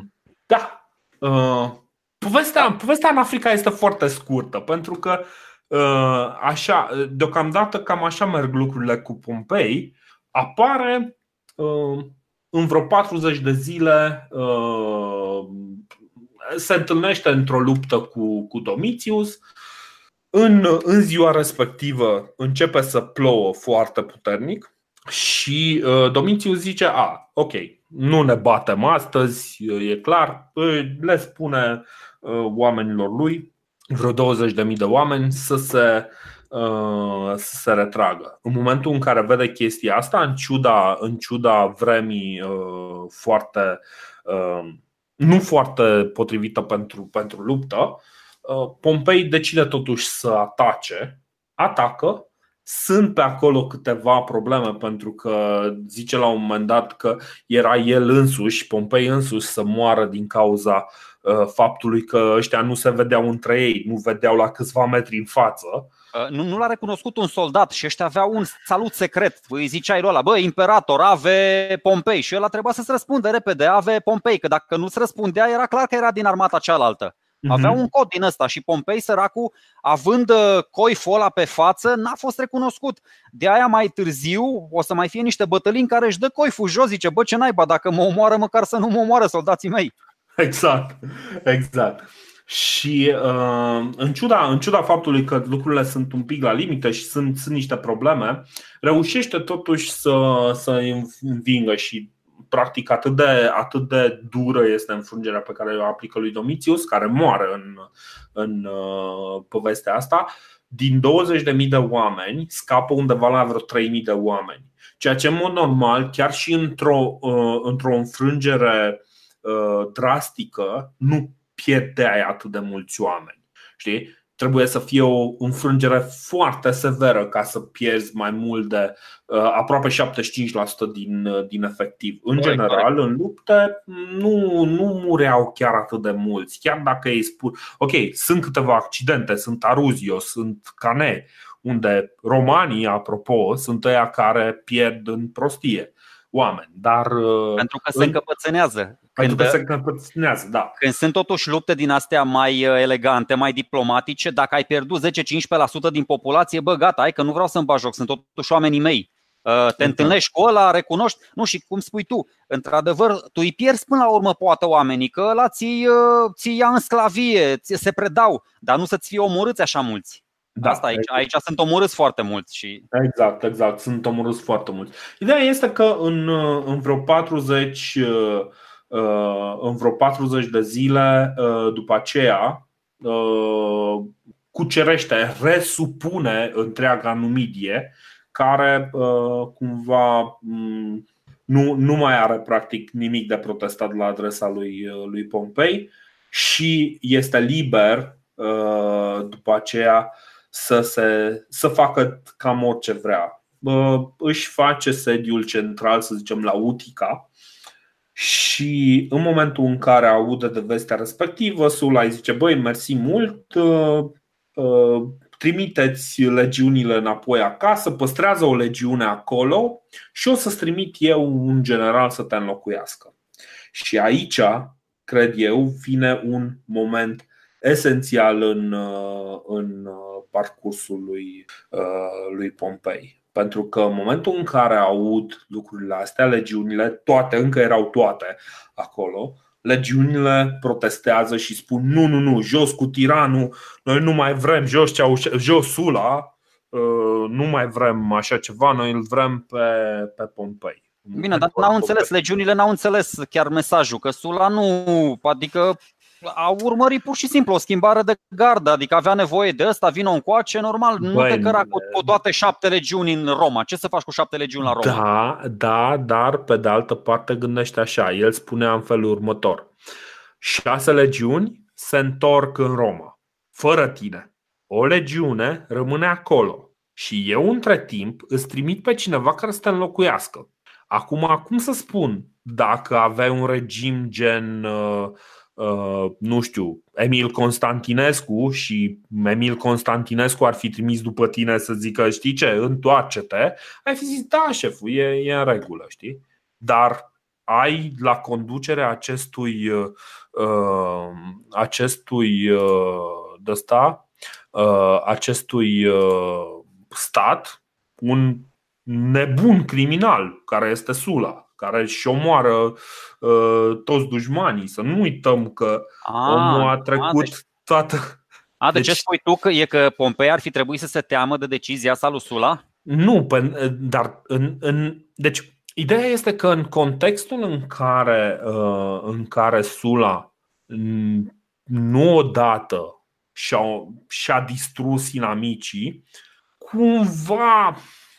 da, uh, povestea, povestea în Africa este foarte scurtă, pentru că uh, așa, deocamdată cam așa merg lucrurile cu Pompei apare uh, în vreo 40 de zile uh, se întâlnește într-o luptă cu, cu Domitius. În, în ziua respectivă începe să plouă foarte puternic și uh, Domitius zice: A, ok, nu ne batem astăzi, e clar, le spune oamenilor lui, vreo 20.000 de oameni, să se Uh, să se retragă. În momentul în care vede chestia asta, în ciuda, în ciuda vremii uh, foarte uh, nu foarte potrivită pentru, pentru luptă, Pompei decide totuși să atace, atacă, sunt pe acolo câteva probleme pentru că zice la un moment dat că era el însuși, Pompei însuși să moară din cauza faptului că ăștia nu se vedeau între ei, nu vedeau la câțiva metri în față Uh, nu, nu l-a recunoscut un soldat și ăștia aveau un salut secret. Îi ziceai lui ăla, bă, imperator, ave Pompei. Și el a trebuit să-ți răspundă repede, ave Pompei, că dacă nu-ți răspundea, era clar că era din armata cealaltă. Mhm. Avea un cod din ăsta și Pompei, săracul, având uh, coiful ăla pe față, n-a fost recunoscut. De aia mai târziu o să mai fie niște bătălii în care își dă coiful jos, zice, bă, ce naiba, dacă mă omoară, măcar să nu mă omoară soldații mei. Exact, exact. Și uh, în, ciuda, în ciuda faptului că lucrurile sunt un pic la limită și sunt, sunt niște probleme, reușește totuși să, să învingă și practic atât de, atât de dură este înfrângerea pe care o aplică lui Domitius, care moare în, în uh, povestea asta. Din 20.000 de oameni scapă undeva la vreo 3.000 de oameni. Ceea ce, în mod normal, chiar și într-o, uh, într-o înfrângere uh, drastică, nu pierdeai atât de mulți oameni. Știi? Trebuie să fie o înfrângere foarte severă ca să pierzi mai mult de uh, aproape 75% din, uh, din efectiv. În corect, general, corect. în lupte nu, nu mureau chiar atât de mulți. Chiar dacă ei spun, ok, sunt câteva accidente, sunt Aruzio, sunt Cane, unde romanii, apropo, sunt ăia care pierd în prostie oameni. Dar, uh, Pentru că se încăpățânează. Pentru când, că se încăpățânează, da. Când sunt totuși lupte din astea mai uh, elegante, mai diplomatice, dacă ai pierdut 10-15% din populație, bă, gata, ai că nu vreau să-mi bag joc, sunt totuși oamenii mei. Uh, te întâlnești cu ăla, recunoști. Nu, și cum spui tu, într-adevăr, tu îi pierzi până la urmă poate oamenii, că ăla ți, ți ia în sclavie, ți se predau, dar nu să-ți fie omorâți așa mulți. Da, Asta aici, aici sunt omorâți foarte mulți și... Exact, exact, sunt omorâți foarte mulți Ideea este că în, în vreo 40 uh, în vreo 40 de zile uh, după aceea uh, cucerește, resupune întreaga Numidie care cumva mm, nu, nu mai are practic nimic de protestat la adresa lui, lui Pompei și este liber după aceea să, se, să facă cam orice vrea. Își face sediul central, să zicem, la Utica și în momentul în care aude de vestea respectivă, Sula îi zice, băi, mersi mult, trimiteți legiunile înapoi acasă, păstrează o legiune acolo și o să-ți trimit eu un general să te înlocuiască. Și aici, cred eu, vine un moment esențial în, în parcursul lui, lui Pompei. Pentru că în momentul în care aud lucrurile astea, legiunile, toate, încă erau toate acolo, legiunile protestează și spun nu, nu, nu, jos cu tiranul, noi nu mai vrem, jos, Ceauș- jos Sula, uh, nu mai vrem așa ceva, noi îl vrem pe, pe Pompei. Bine, dar n-au înțeles, legiunile n-au înțeles chiar mesajul, că Sula nu, adică a urmărit pur și simplu o schimbare de gardă, adică avea nevoie de ăsta, vină încoace, normal, Băi, nu te căra cu, cu toate șapte legiuni în Roma. Ce să faci cu șapte legiuni la Roma? Da, da, dar pe de altă parte gândește așa, el spunea în felul următor. Șase legiuni se întorc în Roma, fără tine. O legiune rămâne acolo și eu între timp îți trimit pe cineva care să te înlocuiască. Acum, cum să spun dacă aveai un regim gen uh, Uh, nu știu, Emil Constantinescu și Emil Constantinescu ar fi trimis după tine să zică, știi ce, întoarce-te, ai fi zis, da, șeful, e, e în regulă, știi? Dar ai la conducerea acestui uh, uh acestui uh, dăsta, uh, acestui uh, stat un nebun criminal care este Sula care își omoară uh, toți dușmanii. Să nu uităm că a, omul a trecut a, deci... toată. A, deci, ce spui tu că e că Pompei ar fi trebuit să se teamă de decizia sa lui Sula? Nu, dar în, în, deci ideea este că în contextul în care, uh, în care Sula nu odată și-a, și-a distrus inamicii, cumva,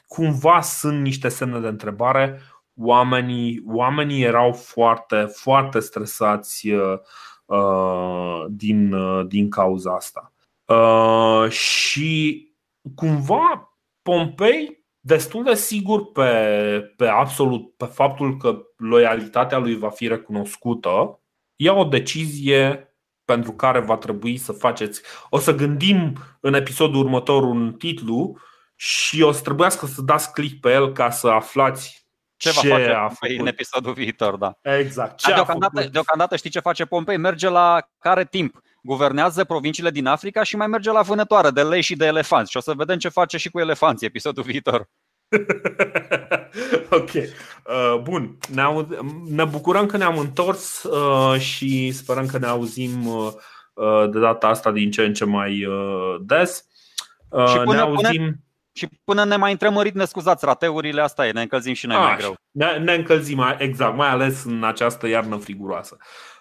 cumva sunt niște semne de întrebare oamenii, oamenii erau foarte, foarte stresați uh, uh, din, uh, din cauza asta. Uh, și cumva Pompei destul de sigur pe, pe absolut pe faptul că loialitatea lui va fi recunoscută, ia o decizie pentru care va trebui să faceți. O să gândim în episodul următor un titlu și o să trebuiască să dați click pe el ca să aflați ce, ce va face a făcut? în episodul viitor, da. Exact. Ce a deocamdată, făcut? deocamdată știi ce face Pompei? Merge la care timp? Guvernează provinciile din Africa și mai merge la vânătoare de lei și de elefanți. Și o să vedem ce face și cu elefanții episodul viitor. ok. Uh, bun. Ne, au, ne bucurăm că ne-am întors uh, și sperăm că ne auzim uh, uh de data asta din ce în ce mai uh, des. Uh, și până, ne auzim. Până și până ne mai întremărit, ne scuzați, rateurile, asta e, ne încălzim și noi Aș, mai greu. Ne, ne încălzim, exact, mai ales în această iarnă friguroasă.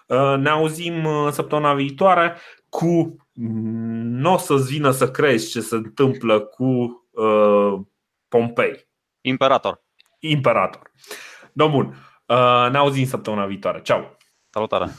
Uh, ne auzim uh, săptămâna viitoare cu mm, nu o să-ți vină să crezi ce se întâmplă cu uh, Pompei. Imperator. Imperator. No, bun. Uh, ne auzim săptămâna viitoare. Ceau. Salutare.